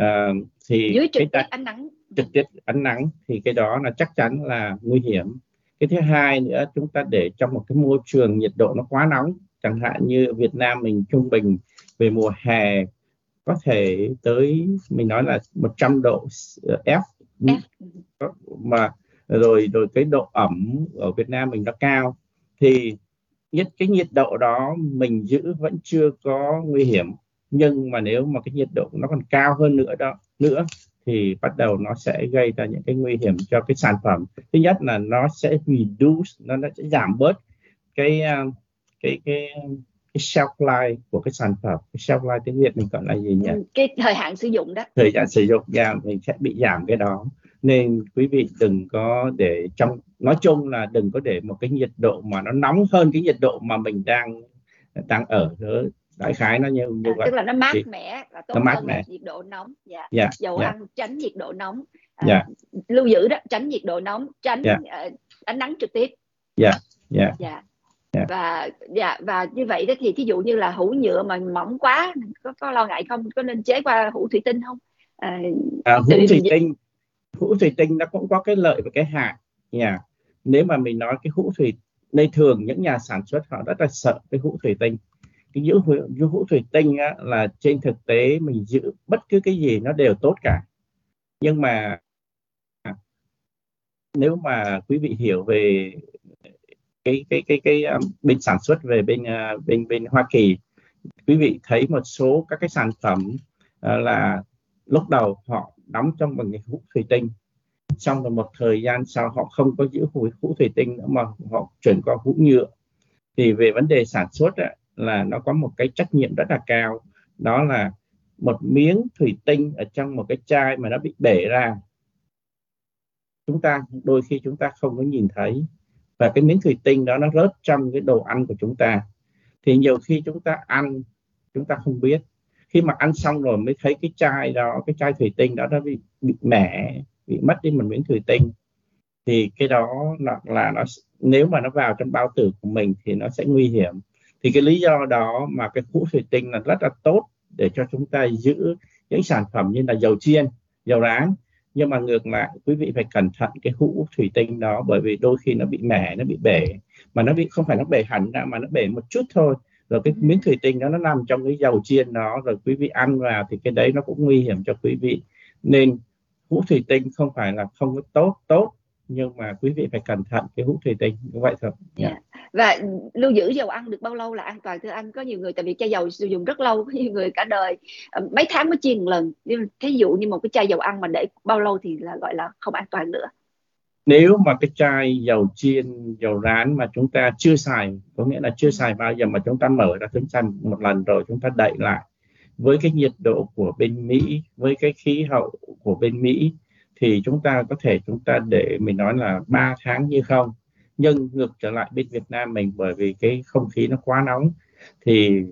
uh, thì dưới trực tiếp ánh nắng trực tiếp ánh nắng thì cái đó là chắc chắn là nguy hiểm cái thứ hai nữa chúng ta để trong một cái môi trường nhiệt độ nó quá nóng chẳng hạn như Việt Nam mình trung bình về mùa hè có thể tới mình nói là 100 độ F, F. mà rồi rồi cái độ ẩm ở Việt Nam mình nó cao. Thì nhất cái nhiệt độ đó mình giữ vẫn chưa có nguy hiểm. Nhưng mà nếu mà cái nhiệt độ nó còn cao hơn nữa đó nữa thì bắt đầu nó sẽ gây ra những cái nguy hiểm cho cái sản phẩm. Thứ nhất là nó sẽ reduce nó, nó sẽ giảm bớt cái uh, cái cái cái shelf life của cái sản phẩm cái shelf life tiếng việt mình gọi là gì nhỉ ừ, cái thời hạn sử dụng đó thời hạn sử dụng giảm mình sẽ bị giảm cái đó nên quý vị đừng có để trong nói chung là đừng có để một cái nhiệt độ mà nó nóng hơn cái nhiệt độ mà mình đang đang ở đó đại khái nó như như à, vậy tức là nó mát mẻ và tốt nó mát hơn mẻ. nhiệt độ nóng dạ yeah, dạ, dầu yeah. Dạ. ăn tránh nhiệt độ nóng à, yeah. Dạ. lưu giữ đó tránh nhiệt độ nóng tránh yeah. uh, ánh nắng trực tiếp dạ yeah. dạ yeah. yeah. và dạ và như vậy đó thì thí dụ như là hũ nhựa mà mỏng quá có có lo ngại không có nên chế qua hũ thủy tinh không à, à, hũ thủy tinh hũ thủy tinh nó cũng có cái lợi và cái hại nha yeah. nếu mà mình nói cái hũ thủy đây thường những nhà sản xuất họ rất là sợ cái hũ thủy tinh cái giữ hũ, hũ thủy tinh á, là trên thực tế mình giữ bất cứ cái gì nó đều tốt cả nhưng mà nếu mà quý vị hiểu về cái cái cái cái à, bên sản xuất về bên à, bên bên Hoa Kỳ. Quý vị thấy một số các cái sản phẩm à, là lúc đầu họ đóng trong bằng cái hũ thủy tinh xong rồi một thời gian sau họ không có giữ hũ, hũ thủy tinh nữa mà họ chuyển qua hũ nhựa. Thì về vấn đề sản xuất á, là nó có một cái trách nhiệm rất là cao đó là một miếng thủy tinh ở trong một cái chai mà nó bị bể ra chúng ta đôi khi chúng ta không có nhìn thấy và cái miếng thủy tinh đó nó rớt trong cái đồ ăn của chúng ta. Thì nhiều khi chúng ta ăn chúng ta không biết. Khi mà ăn xong rồi mới thấy cái chai đó cái chai thủy tinh đó nó bị bị mẻ bị mất đi một miếng thủy tinh. Thì cái đó là, là nó nếu mà nó vào trong bao tử của mình thì nó sẽ nguy hiểm. Thì cái lý do đó mà cái hũ thủy tinh là rất là tốt để cho chúng ta giữ những sản phẩm như là dầu chiên dầu rán nhưng mà ngược lại, quý vị phải cẩn thận cái hũ thủy tinh đó, bởi vì đôi khi nó bị mẻ, nó bị bể. Mà nó bị, không phải nó bể hẳn ra, mà nó bể một chút thôi. Rồi cái miếng thủy tinh đó, nó nằm trong cái dầu chiên đó, rồi quý vị ăn vào thì cái đấy nó cũng nguy hiểm cho quý vị. Nên hũ thủy tinh không phải là không có tốt tốt nhưng mà quý vị phải cẩn thận cái hũ thủy tinh như vậy thôi yeah. yeah. và lưu giữ dầu ăn được bao lâu là an toàn thưa anh? Có nhiều người tại vì chai dầu sử dụng rất lâu có nhiều người cả đời ờ, mấy tháng mới chiên một lần. Nhưng thí dụ như một cái chai dầu ăn mà để bao lâu thì là gọi là không an toàn nữa. Nếu mà cái chai dầu chiên dầu rán mà chúng ta chưa xài có nghĩa là chưa xài bao giờ mà chúng ta mở ra chúng ta một lần rồi chúng ta đậy lại với cái nhiệt độ của bên Mỹ với cái khí hậu của bên Mỹ thì chúng ta có thể chúng ta để mình nói là 3 tháng như không. Nhưng ngược trở lại bên Việt Nam mình, bởi vì cái không khí nó quá nóng, thì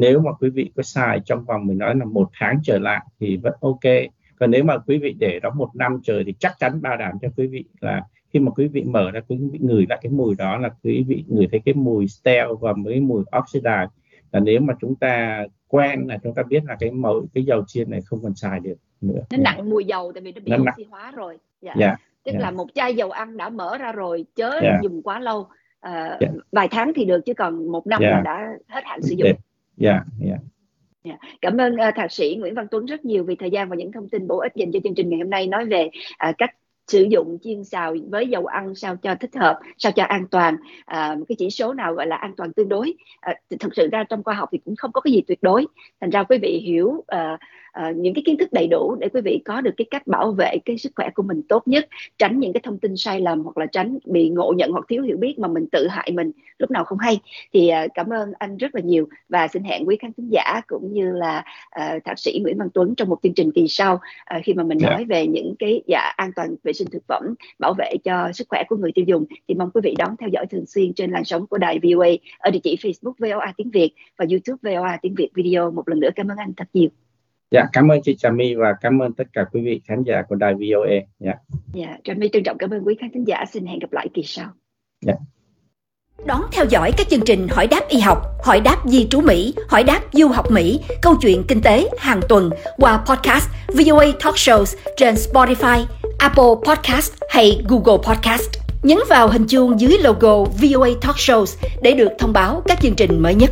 nếu mà quý vị có xài trong vòng mình nói là một tháng trở lại thì vẫn ok. Còn nếu mà quý vị để đó một năm trời thì chắc chắn bảo đảm cho quý vị là khi mà quý vị mở ra, quý vị ngửi lại cái mùi đó là quý vị ngửi thấy cái mùi stale và mấy mùi oxidize là nếu mà chúng ta quen là chúng ta biết là cái màu cái dầu chiên này không còn xài được nữa nó nặng mùi dầu tại vì nó bị nó oxy hóa rồi dạ. Yeah. Dạ, tức yeah. Dạ. là một chai dầu ăn đã mở ra rồi chớ yeah. Dạ. dùng quá lâu à, yeah. vài tháng thì được chứ còn một năm yeah. là đã hết hạn sử dụng yeah. Yeah. Yeah. Cảm ơn uh, thạc sĩ Nguyễn Văn Tuấn rất nhiều vì thời gian và những thông tin bổ ích dành cho chương trình ngày hôm nay nói về uh, cách sử dụng chiên xào với dầu ăn sao cho thích hợp sao cho an toàn. À, cái chỉ số nào gọi là an toàn tương đối. À, thực sự ra trong khoa học thì cũng không có cái gì tuyệt đối. Thành ra quý vị hiểu à, uh, những cái kiến thức đầy đủ để quý vị có được cái cách bảo vệ cái sức khỏe của mình tốt nhất tránh những cái thông tin sai lầm hoặc là tránh bị ngộ nhận hoặc thiếu hiểu biết mà mình tự hại mình lúc nào không hay thì uh, cảm ơn anh rất là nhiều và xin hẹn quý khán thính giả cũng như là uh, thạc sĩ Nguyễn Văn Tuấn trong một chương trình kỳ sau uh, khi mà mình yeah. Dạ. nói về những cái dạ an toàn vệ sinh thực phẩm bảo vệ cho sức khỏe của người tiêu dùng thì mong quý vị đón theo dõi thường xuyên trên làn sóng của đài VOA ở địa chỉ Facebook VOA tiếng Việt và YouTube VOA tiếng Việt video một lần nữa cảm ơn anh thật nhiều. Dạ, cảm ơn chị Trà My và cảm ơn tất cả quý vị khán giả của đài VOA. Dạ. Dạ, Trà My trân trọng cảm ơn quý khán thính giả. Xin hẹn gặp lại kỳ sau. Dạ. Đón theo dõi các chương trình Hỏi đáp y học, Hỏi đáp di trú Mỹ, Hỏi đáp du học Mỹ, Câu chuyện kinh tế hàng tuần qua podcast VOA Talk Shows trên Spotify, Apple Podcast hay Google Podcast. Nhấn vào hình chuông dưới logo VOA Talk Shows để được thông báo các chương trình mới nhất.